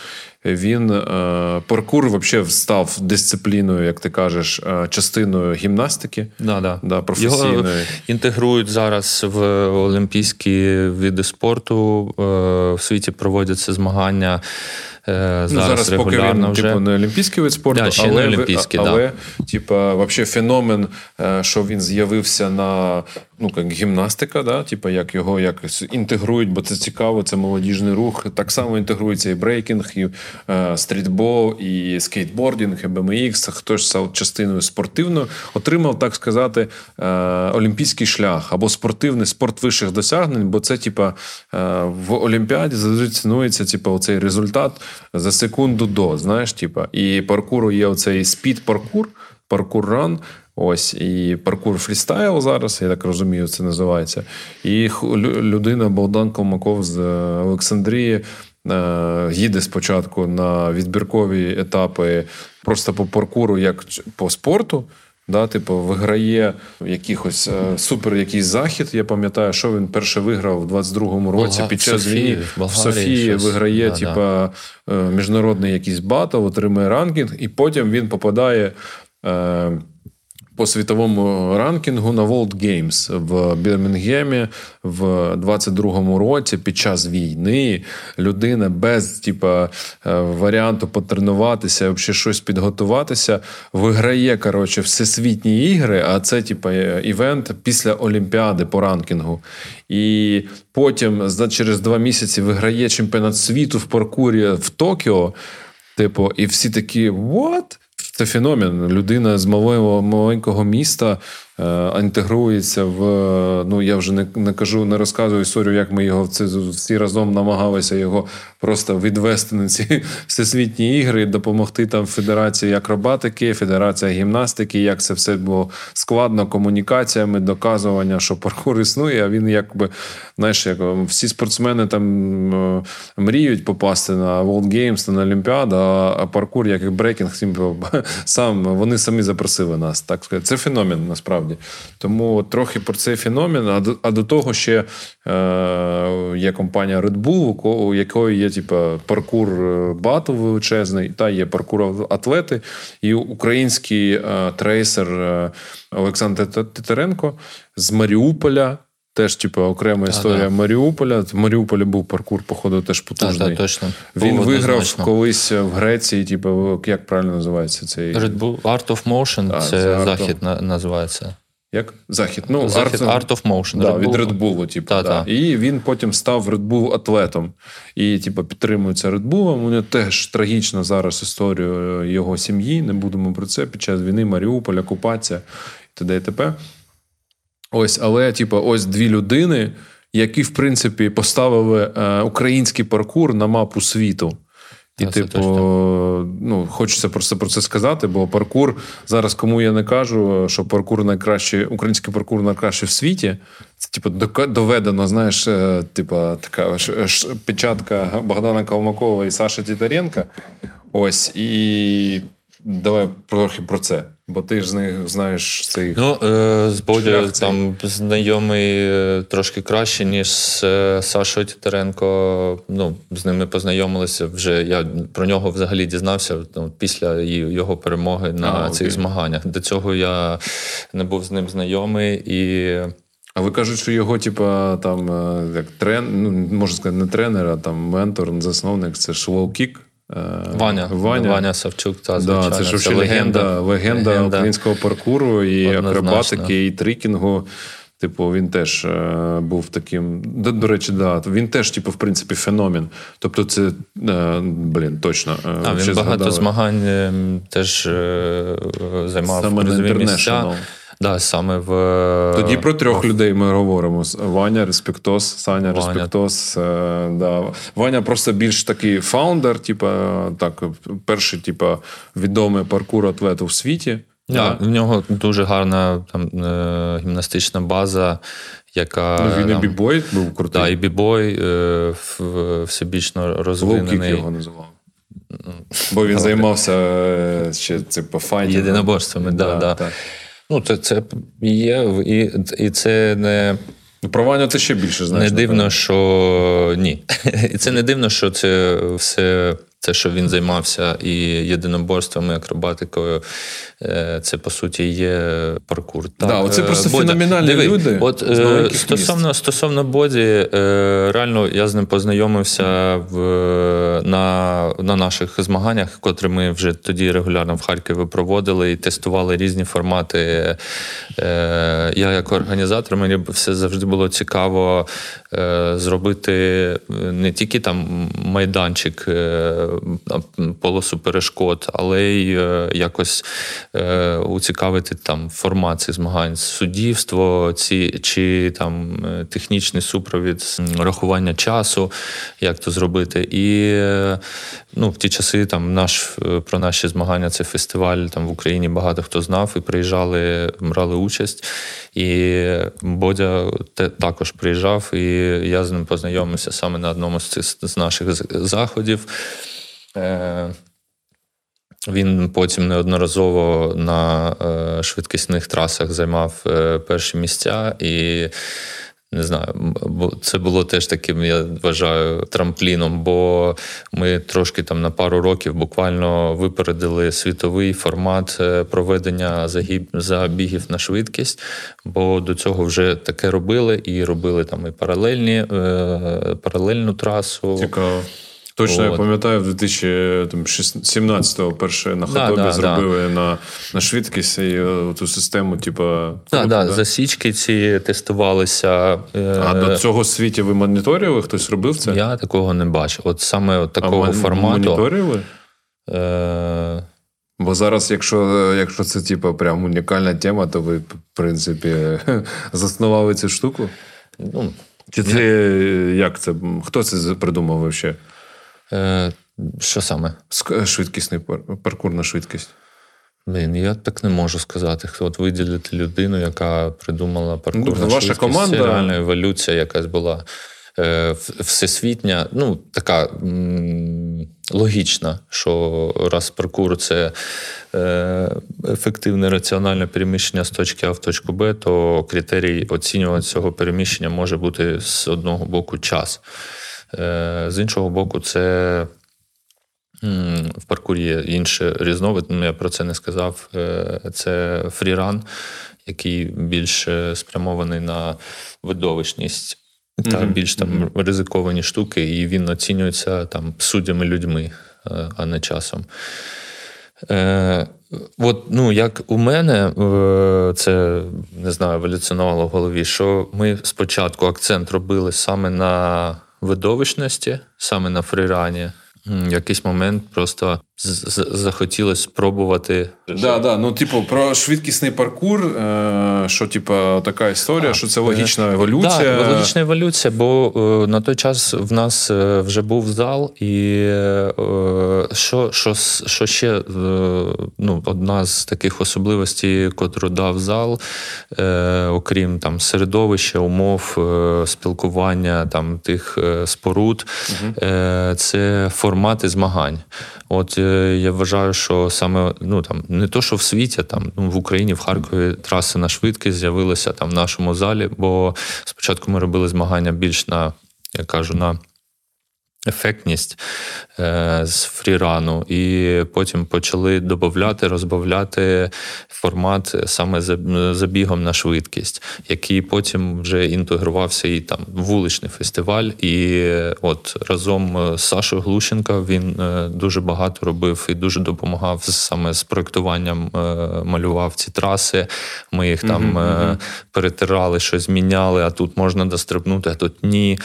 Він е, паркур взагалі став дисципліною, як ти кажеш, е, частиною гімнастики. Да, да. Да, професійної. Його інтегрують зараз в олімпійські види спорту. Е, в світі проводяться змагання. Зараз, ну, зараз поки він вже. типу, не олімпійський вид спорту, да, але, олімпійський, але да. типу, вообще феномен, що він з'явився на ну, як гімнастика, да? типу, як його якось інтегрують, бо це цікаво, це молодіжний рух. Так само інтегрується і брейкінг, і е, стрітбол, і скейтбордінг, і BMX, хтось став частиною спортивною, отримав, так сказати, е, олімпійський шлях або спортивний спорт вищих досягнень, бо це, типа, е, в Олімпіаді завжди цінується, типу, оцей результат за секунду до. Знаєш, типа, і паркуру є оцей speed-паркур, паркур-run. Ось і паркур фрістайл зараз, я так розумію, це називається. І людина Богдан Колмаков з Олександрії е, їде спочатку на відбіркові етапи просто по паркуру, як по спорту. Да, Типу, виграє якихось е, супер якийсь захід. Я пам'ятаю, що він перше виграв в 22-му році Болга... під час війни в, в Софії щось. виграє да, типу, да. міжнародний якийсь батл, отримує ranking, і потім він попадає. Е, по світовому ранкінгу на World Games в Бірмінгемі в 22-му році під час війни людина без типа е, варіанту потренуватися, взагалі щось підготуватися, виграє коротше всесвітні ігри. А це типа івент після Олімпіади по ранкінгу. І потім за через два місяці виграє чемпіонат світу в паркурі в Токіо. Типу, і всі такі what? Це феномен. Людина з малого маленького міста інтегрується в. Ну я вже не не кажу, не розказую історію, як ми його це всі разом намагалися його просто відвести на ці [laughs] всесвітні ігри допомогти там Федерації акробатики, Федерація гімнастики, як це все було складно комунікаціями, доказування, що паркур існує. А він якби знаєш, як всі спортсмени там е, мріють попасти на World Games, на Олімпіаду, а паркур, як і брейкінг, [laughs] сам вони самі запросили нас. Так сказати. Це феномен насправді насправді. Тому трохи про цей феномен. А до, а до того ще е, є компанія Red Bull, у якої є типу, паркур е, батл величезний, та є паркур атлети, і український е, трейсер е, Олександр Титаренко з Маріуполя. Теж, типу, окрема історія а, да. Маріуполя. В Маріуполі був паркур, походу, теж потужний. А, точно. Він був виграв однозначно. колись в Греції, типу, як правильно називається цей Red Bull Art of Motion, а, це, це захід of... називається. Як захід? Ну, захід Art, Art of Motion. Да, Red від Red Bull, типу, та, да. І він потім став Red Bull атлетом. І, типу, підтримується Red Bull. У нього теж трагічна зараз історія його сім'ї. Не будемо про це під час війни, Маріуполь, окупація і т.д. і т.п. Ось, але, типу, ось дві людини, які, в принципі, поставили е, український паркур на мапу світу. І, це типу, ну, хочеться просто про це сказати, бо паркур зараз, кому я не кажу, що паркур найкращий, український паркур найкращий в світі. Це типу доведено, знаєш, е, типу, така ж печатка Богдана Калмакова і Саші Тітаренка. Ось і давай трохи про це. Бо ти ж з них знаєш цей. Ну, е, з Бодя там знайомий е, трошки краще, ніж з е, Сашою Тітаренко. Ну, з ними познайомилися вже. Я про нього взагалі дізнався ну, після його перемоги на а, цих змаганнях. До цього я не був з ним знайомий і. А ви кажуть, що його, типа, там як трен, ну можна сказати, не тренер, а там ментор, засновник це Шволкік. Е, Ваня Ваня, Ваня Савчук, та звичайно. Да, це ж це легенда, легенда, легенда українського паркуру і акробатики, і трікінгу. Типу, він теж е, був таким. До, до речі, да, він теж, типу, в принципі, феномен. Тобто, це е, блін, точно. Е, а він багато згадали. змагань ем, теж е, займав Саме місця. Да, саме в Тоді про трьох людей ми говоримо: Ваня, Респектос, Саня, Ваня. Респектос. Е, да. Ваня просто більш такий фаундер, типа так, перший, типа, відомий паркур атлет у світі. Да, да. В нього дуже гарна там е, гімнастична база, яка. Ну, Він там, і бібой був крутий. Да, і бібой е, всебічно розвинений. Лоу-кік його називав. Бо він займався е, ще типу, файтингом. Єдиноборствами, да, да. так. Ну, це це є, і і це не. Провання Про ти ще більше знаєш. Не дивно, що ні. [laughs] І це не дивно, що це все те, що він займався і єдиноборствами, акробатикою, е, це по суті є паркур. Так, да, Оце просто Бодя, феноменальні диви, люди. От е, стосовно стосовно Боді, е, реально я з ним познайомився в на на наших змаганнях, котрі ми вже тоді регулярно в Харкові проводили і тестували різні формати. Я, як організатор, мені все завжди було цікаво зробити не тільки там майданчик полосу перешкод, але й е, якось е, уцікавити там формат цих змагань, суддівство, ці чи там е, технічний супровід, рахування часу, як то зробити. І ну, в ті часи там наш про наші змагання це фестиваль там в Україні багато хто знав і приїжджали, брали участь. І Бодя також приїжджав, і я з ним познайомився саме на одному з з наших заходів. Е, він потім неодноразово на е, швидкісних трасах займав е, перші місця, і не знаю, це було теж таким, я вважаю, трампліном, бо ми трошки там на пару років буквально випередили світовий формат проведення забігів на швидкість, бо до цього вже таке робили і робили там і паралельні, паралельну трасу. Цікаво. Точно, От. я пам'ятаю, в 2017-го перше на Хатопі да, да, зробили да. на на швидкість і е, ту систему, типу. Да, да, засічки ці тестувалися. Е, а до цього світі ви моніторили? Хтось робив це? Я такого не бачив. От саме от такого а формату. Моніторили? Е... Бо зараз, якщо якщо це типу, прям унікальна тема, то ви, в принципі, [laughs] заснували цю штуку? Ну, Чи це як це? Хто це придумав взагалі? Е, Що саме? Швидкісний паркур на швидкість. Блін, я так не можу сказати. От виділити людину, яка придумала паркур ну, на ваша швидкість. команда... Це реальна еволюція якась була е, всесвітня, ну, така м- логічна, що раз паркур це е, ефективне раціональне переміщення з точки А в точку Б, то критерій оцінювання цього переміщення може бути з одного боку час. Е, з іншого боку, це в паркурі є інший різновид, ну я про це не сказав. Е, це фріран, який більш спрямований на видовищність. Та mm-hmm. більш там ризиковані штуки, і він оцінюється там суддями людьми, е, а не часом. Е, От, ну, як у мене це не знаю, еволюціонувало в голові, що ми спочатку акцент робили саме на видовищності, саме на фрірані. Якийсь момент просто захотілося спробувати. Да, да. Ну, типу, про швидкісний паркур, е, що, типу, така історія, а, що це логічна еволюція. Так, логічна еволюція, бо е, на той час в нас е, вже був зал, і що що, що ще ну, одна з таких особливостей, котру дав зал, окрім там середовища, умов, спілкування там тих споруд, угу. це формати змагань. От е, я вважаю, що саме ну там не то, що в світі, там ну в Україні, в Харкові траси на швидкість з'явилися там в нашому залі. Бо спочатку ми робили змагання більш на я кажу на ефектність з фрірану, і потім почали додати, розбавляти формат саме забігом на швидкість, який потім вже інтегрувався і там вуличний фестиваль. І от разом з Сашою Глущенко він е, дуже багато робив і дуже допомагав саме з проектуванням, е, малював ці траси. Ми їх там mm-hmm. перетирали, щось зміняли, а тут можна дострибнути, а тут ні.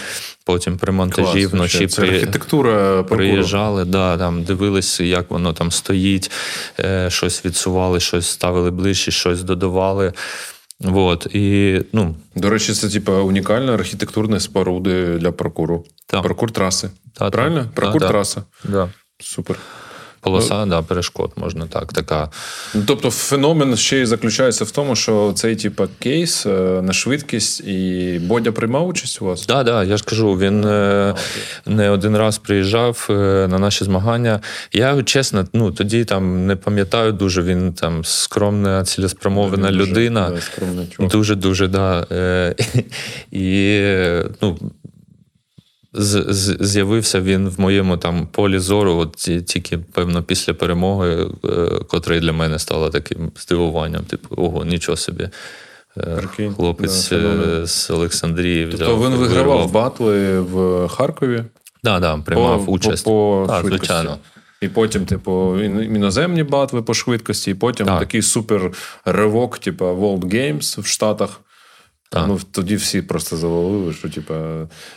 Потім при монтажі Клас, вночі це архітектура паркуру. Приїжджали, да, там дивилися, як воно там стоїть, е, щось відсували, щось ставили ближче, щось додавали. Вот, і, ну, До речі, це типу, унікальна архітектурна споруди для паркуру. Паркур траси. Правильно? Паркур траса. да. Супер. Полоса да, перешкод, можна так. така. Ну, Тобто феномен ще й заключається в тому, що цей типа кейс е, на швидкість і Бодя приймав участь у вас? Так, да, я ж кажу, він е, не один раз приїжджав е, на наші змагання. Я чесно, ну тоді там не пам'ятаю дуже. Він там скромна, цілеспрямована дуже, людина. да, скромний. Дуже дуже да. [laughs] І ну, з'явився він в моєму там полі зору, от ті- тільки, певно, після перемоги, е, котре для мене стало таким здивуванням. Типу, ого, нічого собі. Е, Прикинь, Хлопець да, е, з Олександрії взяв. Тобто він вигравав батли в Харкові. Да, да, приймав по, участь. По, по Так, звичайно. І потім, типу, іноземні батви по швидкості, і потім Так. такий супер ривок, типу, World Games в Штатах. Так. Ну, тоді всі просто завалили, що, типу,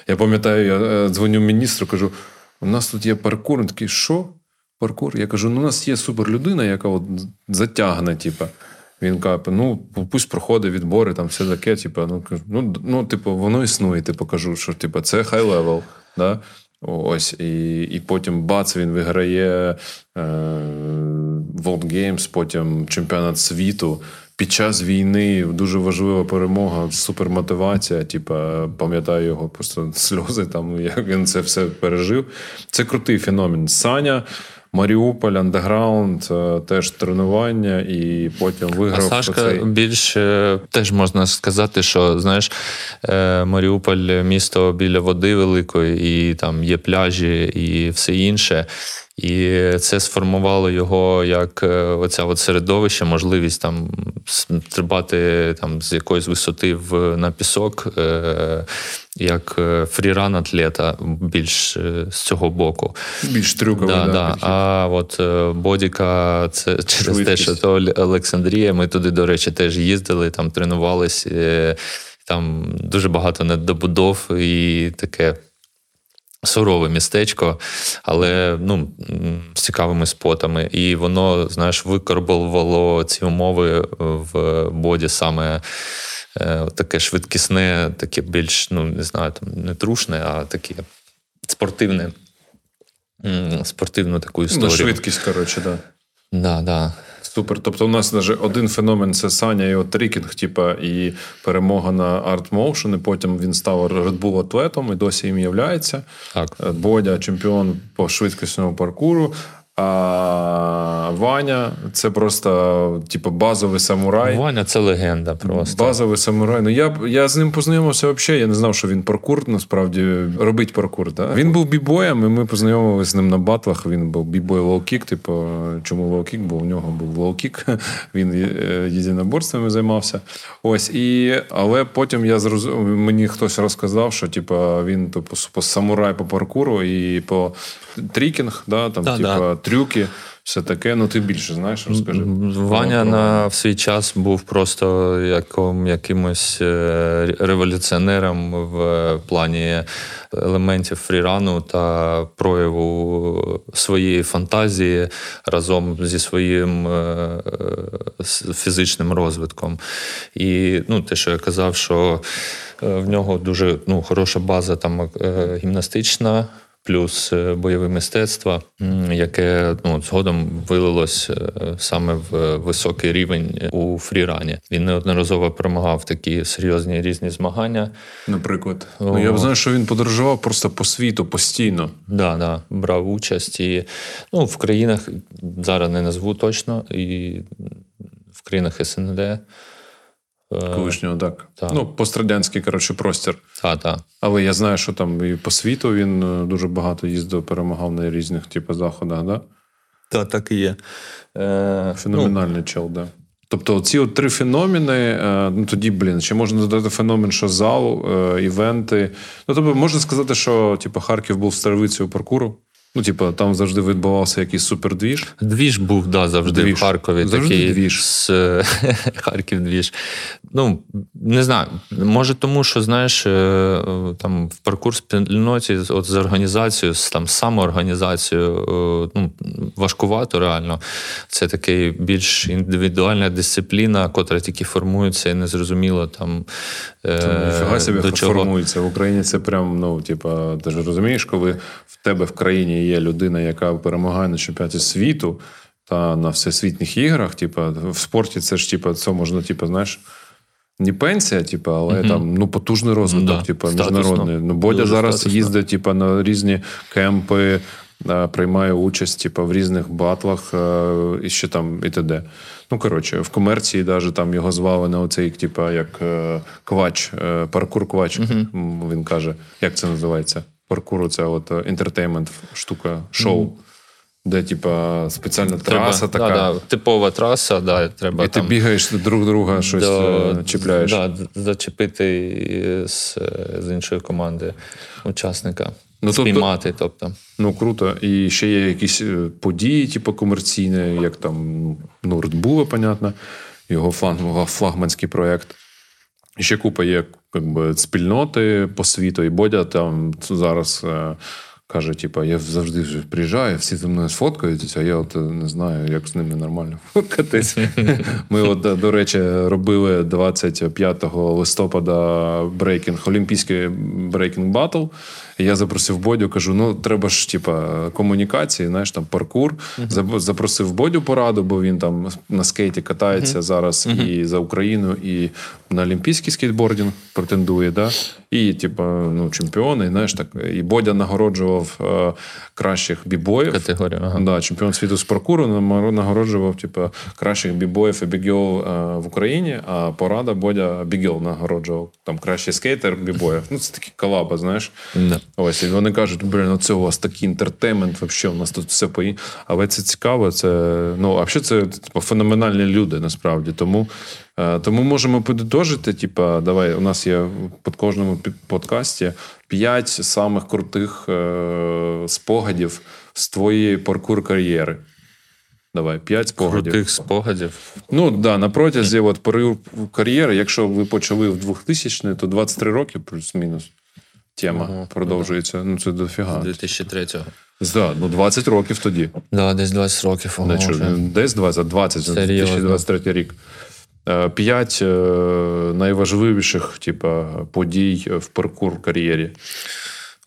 я пам'ятаю, я е, дзвоню міністру, кажу: у нас тут є паркур. Він такий, що? Паркур? Я кажу, ну у нас є суперлюдина, яка от затягне, типу. Він каже, ну, пусть проходить відбори, там все таке, типу, ну, ну, ну, типу, воно існує, типу, кажу, що типу, це high level. Да? Ось, і, і потім бац, він виграє е, World Games, потім чемпіонат світу. Під час війни дуже важлива перемога, супермотивація. Типа, пам'ятаю його просто [laughs] сльози, там, як він це все пережив. Це крутий феномен. Саня, Маріуполь, андеграунд, е, теж тренування, і потім А виграв Сашка оцей- більш е, теж можна сказати, що знаєш, е, Маріуполь місто біля води великої, і там є пляжі і все інше. І це сформувало його як е, оця от середовище, можливість там стрибати там з якоїсь висоти в на пісок, е, як е, фріран атлета більш е, з цього боку. більш трюковий. Да, да, да. А от Бодіка, це через те, що то Олександрія. Ми туди, до речі, теж їздили, там тренувались. Там дуже багато недобудов і таке. Сурове містечко, але ну, з цікавими спотами. І воно, знаєш, викорбувало ці умови в боді саме е, таке швидкісне, таке більш, ну не знаю, там не трушне, а таке спортивне. Спортивну таку Ну, швидкість, коротше, да. Да, да. Супер. Тобто, у нас навіть один феномен це Саня і от трікінг, типа, і перемога на Art Motion, і Потім він став Red Bull атлетом і досі їм являється. Так. Е, Бодя чемпіон по швидкісному паркуру. А Ваня це просто, типу, базовий самурай. Ваня це легенда просто. Базовий самурай. Ну я я з ним познайомився взагалі. Я не знав, що він паркур насправді робить паркур. Да? Він був бібоєм, і ми познайомилися з ним на батлах. Він був бібой лоу-кік. Типу, чому лоу-кік? Бо у нього був лоу-кік. [laughs] Він е, єдиноборствами займався. Ось і але потім я зрозумів, мені хтось розказав, що типу, він типу, самурай по паркуру і по tricking, да, там, Да, типу, да. Трюки. Все таке, ну ти більше знаєш, розкажи. Ваня Про- на в свій час був просто яком, якимось е, революціонером в плані елементів фрірану та прояву своєї фантазії разом зі своїм е, е, фізичним розвитком. І ну, те, що я казав, що е, в нього дуже ну, хороша база там е, гімнастична плюс е, бойове мистецтво, яке ну, згодом вилилось е, саме в високий рівень у фрірані. Він неодноразово перемагав такі серйозні різні змагання. Наприклад, О. ну я знаю, що він подорожував просто по світу постійно. Да, да, брав участь і ну, в країнах зараз не назву точно, і в країнах СНД. Колишнього, так. так. Ну, пострадянський, коротше, простір. Та, та. Але я знаю, що там і по світу він е, дуже багато їздив, перемагав на різних типу, заходах, да? Та, так і є. Е, Феноменальний чел, да. Тобто, ці от три феномени, е, ну тоді, блін, ще можна додати феномен, що зал, е, івенти. Ну, тобто, можна сказати, що типу, Харків був старовицею паркуру. Ну, типу, там завжди відбувався якийсь супердвіж. Двіж був, да, завжди Двіж. в Харкові. Завжди такий двіж. з [laughs] Харків двіж. Ну, не знаю. Може, тому що, знаєш, е, там в паркур спільноті от з організацією, з там самоорганізацією, е, ну, важкувато реально. Це такий більш індивідуальна дисципліна, котра тільки формується і незрозуміло там. е, ніфіга собі до чого. формується. В Україні це прям, ну, типа, ти ж розумієш, коли в тебе в країні є людина, яка перемагає на чемпіонаті світу та на всесвітніх іграх, типа, в спорті це ж, типа, це можна, типа, знаєш. Не пенсія, типу, але там ну потужний розвиток, Да, типу, міжнародний. Ну, Бодя Дуже зараз статусно. їздить, типу, на різні кемпи, е, приймає участь, типу, в різних батлах е, і ще там і т.д. Ну, коротше, в комерції навіть там його звали на оцей, типу, як е, квач, паркур квач. М, Він каже, як це називається? Паркур це от інтертеймент штука, шоу, де, типа, спеціальна траса така. Да, да, типова траса, да, треба І ти бігаєш друг друга, щось до- е, чіпляєш. Да, зачепити з, з іншої команди учасника. Ну, тобто- спіймати, тобто. Ну, круто. І ще є якісь е, події, типу комерційні, як там ну, Bull, понятно, його флаг- флагманський проєкт. Ще купа є якби, спільноти по світу, і Бодя там зараз е, каже: типу, я завжди вже приїжджаю, всі зі мною сфоткаються, а я от е, не знаю, як з ними нормально [laughs] фоткатись. [laughs] Ми, от, е, до речі, робили 25 листопада брейкінг, олімпійський брейкінг батл. І я запросив Бодю, кажу: ну треба ж, типа, комунікації, знаєш, там паркур. Заб- Запросив Бодю Пораду, бо він там на скейті катається зараз і за Україну, і на олімпійський скейтбордінг претендує. Да? І, типа, ну, чемпіони, знаєш, так. І Бодя нагороджував е, кращих бібоїв. Категорію, ага. Да, чемпіон світу з паркуру нагороджував типу, кращих бібоїв і b-girl е, в Україні, а Порада Бодя b-girl нагороджував. Там кращий скейтер бібоїв. Ну, це такі колаба, знаєш. Да. Ось, і вони кажуть, блін, ну це у вас такий entertainment, взагалі, у нас тут все по Але це цікаво, це ну, а взагалі це типу, феноменальні люди, насправді. Тому, е, тому можемо піддожити, типу, давай, у нас є під кожному подкасті п'ять самих крутих е, спогадів з твоєї паркур кар'єри. Давай, п'ять спогадів. Крутих спогадів. Ну да, на протязі от кар'єри, якщо ви почали в 2000 то 23 роки плюс-мінус. Тема Ага, продовжується. Ну це дофіга. З 2003-го. Да, ну 20 років тоді. Да, десь 20 років. ого, Не, десь 20, 20, Серйозно. 2023 рік. Е, П'ять е, найважливіших типа, подій в паркур кар'єрі.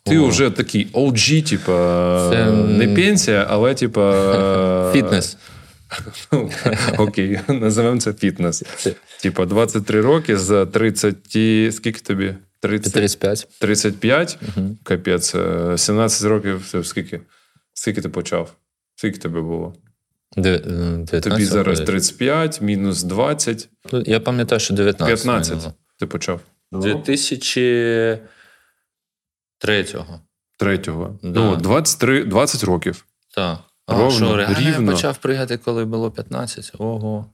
Ти Ого. вже такий OG, типа, Це, не пенсія, але типа. [laughs] Фітнес. [laughs] Окей, [laughs] називаємо це фітнес. Типа 23 роки за 30. Скільки тобі? 30, 35. 35? Капець. е, 17 років це скільки? Скільки ти почав? Скільки тобі було? Е, 19 Тобі зараз 35, мінус 20, Ну, Я пам'ятаю, що 19. 15 минуло. ти почав. 2003-го. Третього. Да. Ну, 23, 20 років. Так. А Ровно, що, реально рівно. я почав пригати, коли було 15? Ого.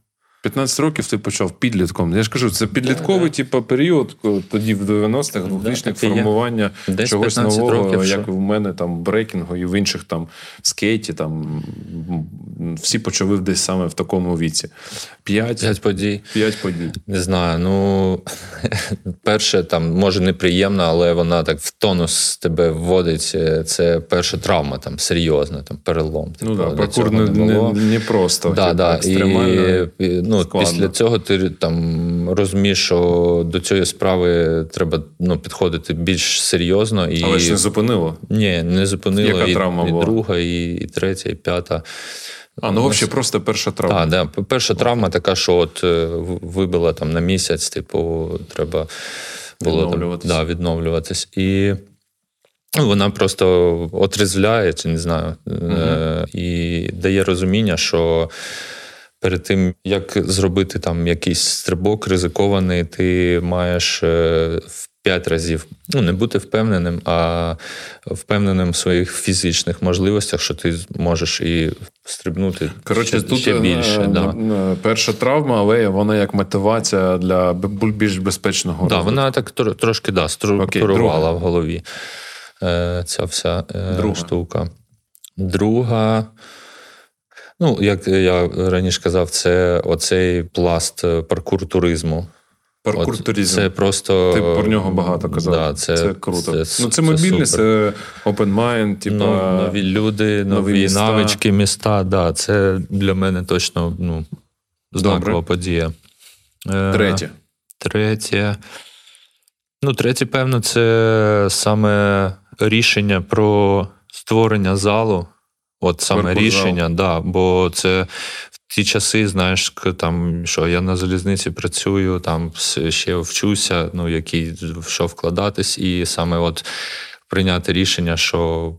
15 років ти почав підлітком. Я ж кажу, це підлітковий типу, період, тоді в 90-х, 2000-х так формування Десь чогось нового, років, як що? в мене там в брейкінгу і в інших там скейті. Там всі почали десь саме в такому віці. П'ять, П'ять подій. п'ять подій. Не знаю. Ну, [laughs] перше, там, може, неприємно, але вона так в тонус тебе вводить. Е, Це перша травма, там, серйозна, там, перелом. Ну Типу, да, до паркур не, не не, просто. Да, типу, да. екстремально. І, і, ну, складно. після цього ти там розумієш, що до цієї справи треба ну, підходити більш серйозно. І... Але ж не зупинило. Ні, не зупинило Яка і, травма і була? друга, і, і третя, і п'ята. А, ну взагалі просто перша травма. Так, да. перша травма така, що от е, вибила там на місяць, типу, треба було там, да, відновлюватись. І вона просто отрезвляє, чи не знаю, е, і дає розуміння, що. Перед тим, як зробити там якийсь стрибок ризикований, ти маєш е, в п'ять разів ну, не бути впевненим, а впевненим в своїх фізичних можливостях, що ти можеш і стрибнути Коротше, ще, тут ще е, більше. да. е, перша травма, але вона як мотивація для більш безпечного Да, вона так трошки да, структурувала в голові ця вся Друга. штука. Друга. Ну, як я раніше казав, це оцей пласт паркур туризму. Паркур туризм. Це просто Ти про нього багато казав. Да, це, це круто. Це, ну, це мобільне, супер. це open mind, типа. Ну, нові люди, нові, нові міста. навички, міста. Да, це для мене точно ну, знакова Добре. подія. Е, Третє. Третє. Ну, третє, певно, це саме рішення про створення залу. От саме Паркур-зал. рішення, да, бо це в ті часи, знаєш, там, що я на залізниці працюю, там ще вчуся, ну, який, що вкладатись, і саме от прийняти рішення, що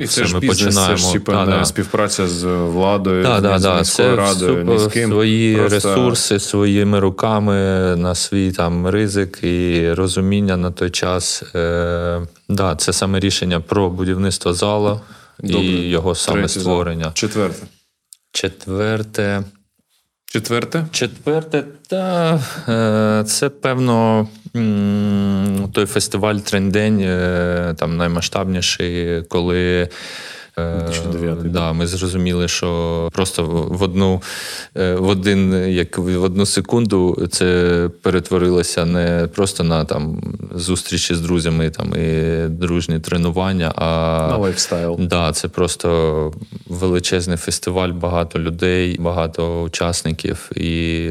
І все це ж ми бізнес, починаємо. це ж типа Да, да. співпраця з владою, Да, да, з да. міською радою, ні з ким. свої Просто- ресурси, своїми руками на свій там ризик і розуміння на той час. Е, да, це саме рішення про будівництво залу Добре. і його саме Третє створення. Четверте. Четверте. Четверте. Четверте, та е, це певно той фестиваль Трендень, е, там наймасштабніший, коли. Е, 2009, Да, ми зрозуміли, що просто в в одну е, в один, як в одну секунду це перетворилося не просто на там зустрічі з друзями там і дружні тренування, а На lifestyle. Да, це просто величезний фестиваль, багато людей, багато учасників, і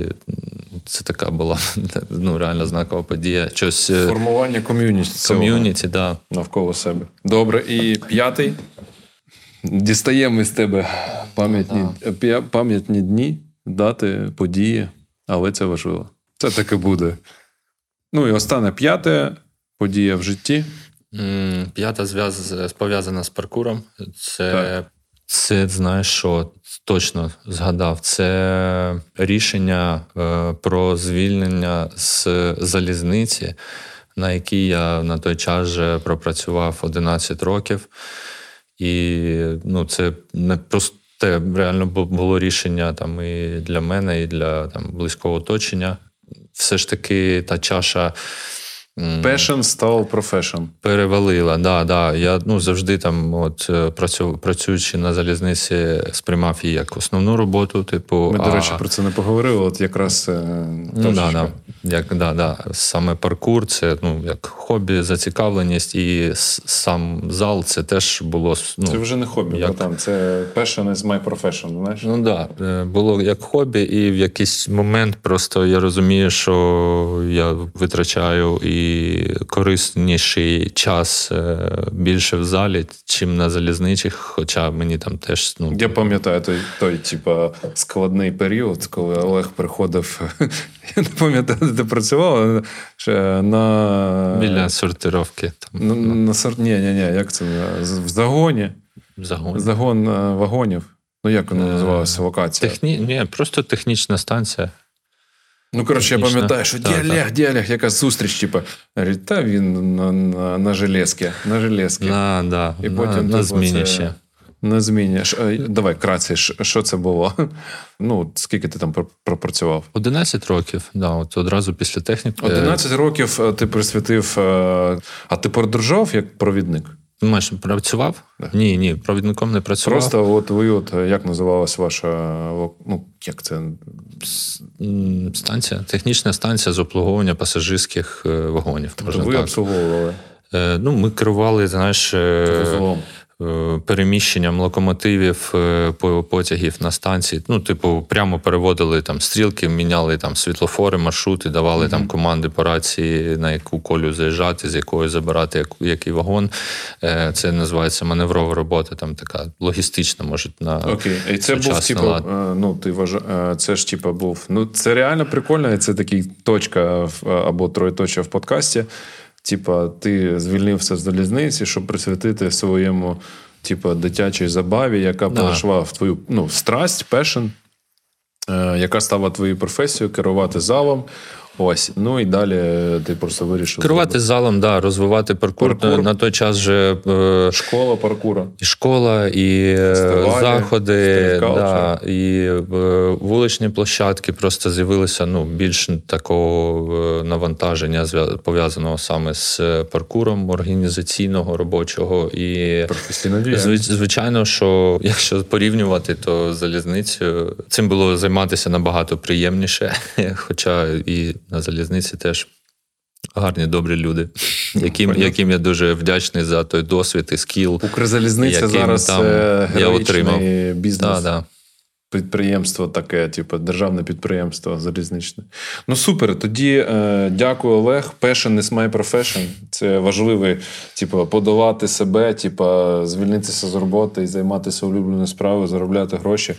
це така була [laughs] ну, реально знакова подія. Щось е, Формування ком'юніті. ком'юніті, да. навколо себе. Добре. І п'ятий. Дістаємо із тебе пам'ятні, п'я- пам'ятні дні, дати, події, але це важливо. Це таки буде. Ну і останнє п'яте подія в житті. П'ята зв'яз пов'язана з паркуром. Це, Так. це знаєш, що точно згадав. Це рішення е, про звільнення з залізниці, на якій я на той час вже пропрацював 11 років. І ну, це не просте реально бу- було рішення там і для мене, і для там, близького оточення. Все ж таки, та чаша. Passion став profession. Перевалила, да, да. Я ну, завжди там, от е, працю, працюючи на залізниці, сприймав її як основну роботу. Типу, Ми, до речі, про це не поговорили. От якраз е, ну, да, да. Як, да, да. Саме паркур, це ну, як хобі, зацікавленість, і сам зал це теж було. Ну, Це вже не хобі, як- братан. Це passion is my profession, знаєш? Ну так, да, було як хобі, і в якийсь момент просто я розумію, що я витрачаю і корисніший час е, більше в залі, чим на залізничих, хоча мені там теж ну, Я пам'ятаю той, той типа, складний період, коли Олег приходив. [laughs] Я не пам'ятаю, де працював, але на. біля сортировки там На, на сор... Ні, ні, ні, як це? В загоні. в загоні. Загон е, вагонів. Ну, як воно Е, називалося локація? Техні... Ні, просто технічна станція. Ну, коротше, я пам'ятаю, що Так, діалег, якась зустріч, типу, та він на, на, на железки, на железки. На, да, І потім на типу, зміні це- ще. На зміні. Ш- е, Давай, кратце, що це було? [laughs] Ну, скільки ти там пр- пропрацював? 11 років, да, от одразу після техніки. 11 років е, ти присвятив, е, а ти подорожував як провідник? Думаєш, працював? Так. Ні, ні, провідником не працював. Просто от ви, от е, як називалась ваша ну, як це? Станція, технічна станція з обслуговування пасажирських е, вагонів. Тобто ви так. обслуговували Е, Ну, ми керували, знаєш, е, вузлом. Е, переміщенням локомотивів е, по- потягів на станції. Ну, типу, прямо переводили там стрілки, міняли там світлофори, маршрути, давали там команди по рації, на яку колю заїжджати, з якої забирати який вагон. Е, Це називається маневрова робота, там така логістична, може, на Окей, і це був типу, лад. ну ти вважа... е, це ж типу був. Ну це реально прикольно, і це такий точка або троєточа в подкасті. Типа, ти звільнився з залізниці, щоб присвятити своєму, типу, дитячій забаві, яка Да. перейшла в твою ну, страсть, пешен, е, яка стала твоєю професією, керувати залом. Ось. Ну і далі ти просто вирішив. Керувати зробити. залом, да, розвивати паркур. Паркур. На той час вже е, школа паркура. і школа, і е, Фестивалі, заходи, да, і е, вуличні площадки просто з'явилися ну, більш такого е, навантаження, пов'язаного саме з е, паркуром організаційного, робочого. І Звичайно, що якщо порівнювати, то залізницею цим було займатися набагато приємніше. [laughs] Хоча і на залізниці теж гарні, добрі люди, яким, яким я дуже вдячний за той досвід і скіл. Укрзалізниця зараз там я отримав. бізнес. Да, да. Підприємство таке, типу, державне підприємство залізничне. Ну супер. Тоді е, дякую, Олег. Passion is my profession. Це важливо, типу, подолати себе, типу, звільнитися з роботи і займатися улюбленою справою, заробляти гроші.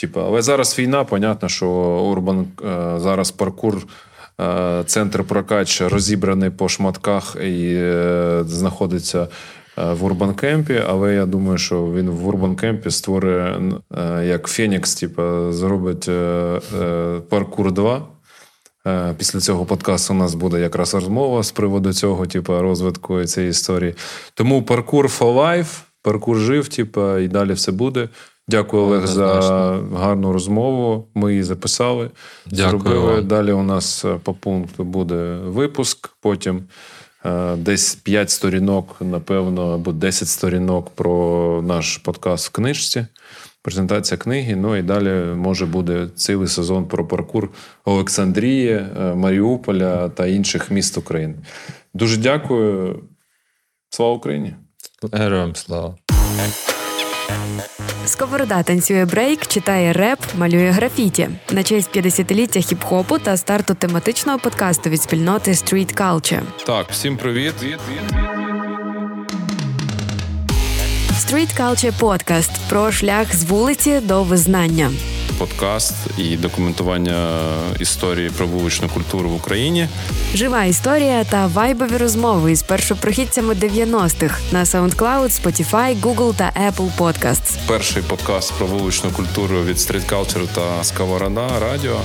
Типу, але зараз війна, понятно, що Урбан е, зараз паркур. Е, Центр прокач розібраний по шматках і е, знаходиться е, в Урбанкемпі, але я думаю, що він в Урбанкемпі створює як Фенікс, типу, зробить паркур 2. Е, Після цього подкасту у нас буде якраз розмова з приводу цього, типу, розвитку цієї історії. Тому паркур for life, паркур жив, типу, і далі все буде. Дякую, Олег, за гарну розмову. Ми її записали. Дякую Зробили. Далі у нас е, по пункту буде випуск. Потім е, десь 5 сторінок, напевно, або 10 сторінок про наш подкаст в книжці. Презентація книги. Ну і далі може буде цілий сезон про паркур Олександрії, е, Маріуполя та інших міст України. Дуже дякую. Слава Україні! Героям слава. Сковорода танцює брейк, читає реп, малює графіті на честь 50-ліття хіп-хопу та старту тематичного подкасту від спільноти Street Culture. Так, всім привіт. Street Culture Podcast про шлях з вулиці до визнання. Подкаст і документування історії про вуличну культуру в Україні. Жива історія та вайбові розмови із першопрохідцями 90-х на SoundCloud, Spotify, Google та Apple Podcasts. Перший подкаст про вуличну культуру від Street Culture та Сковорода Радіо.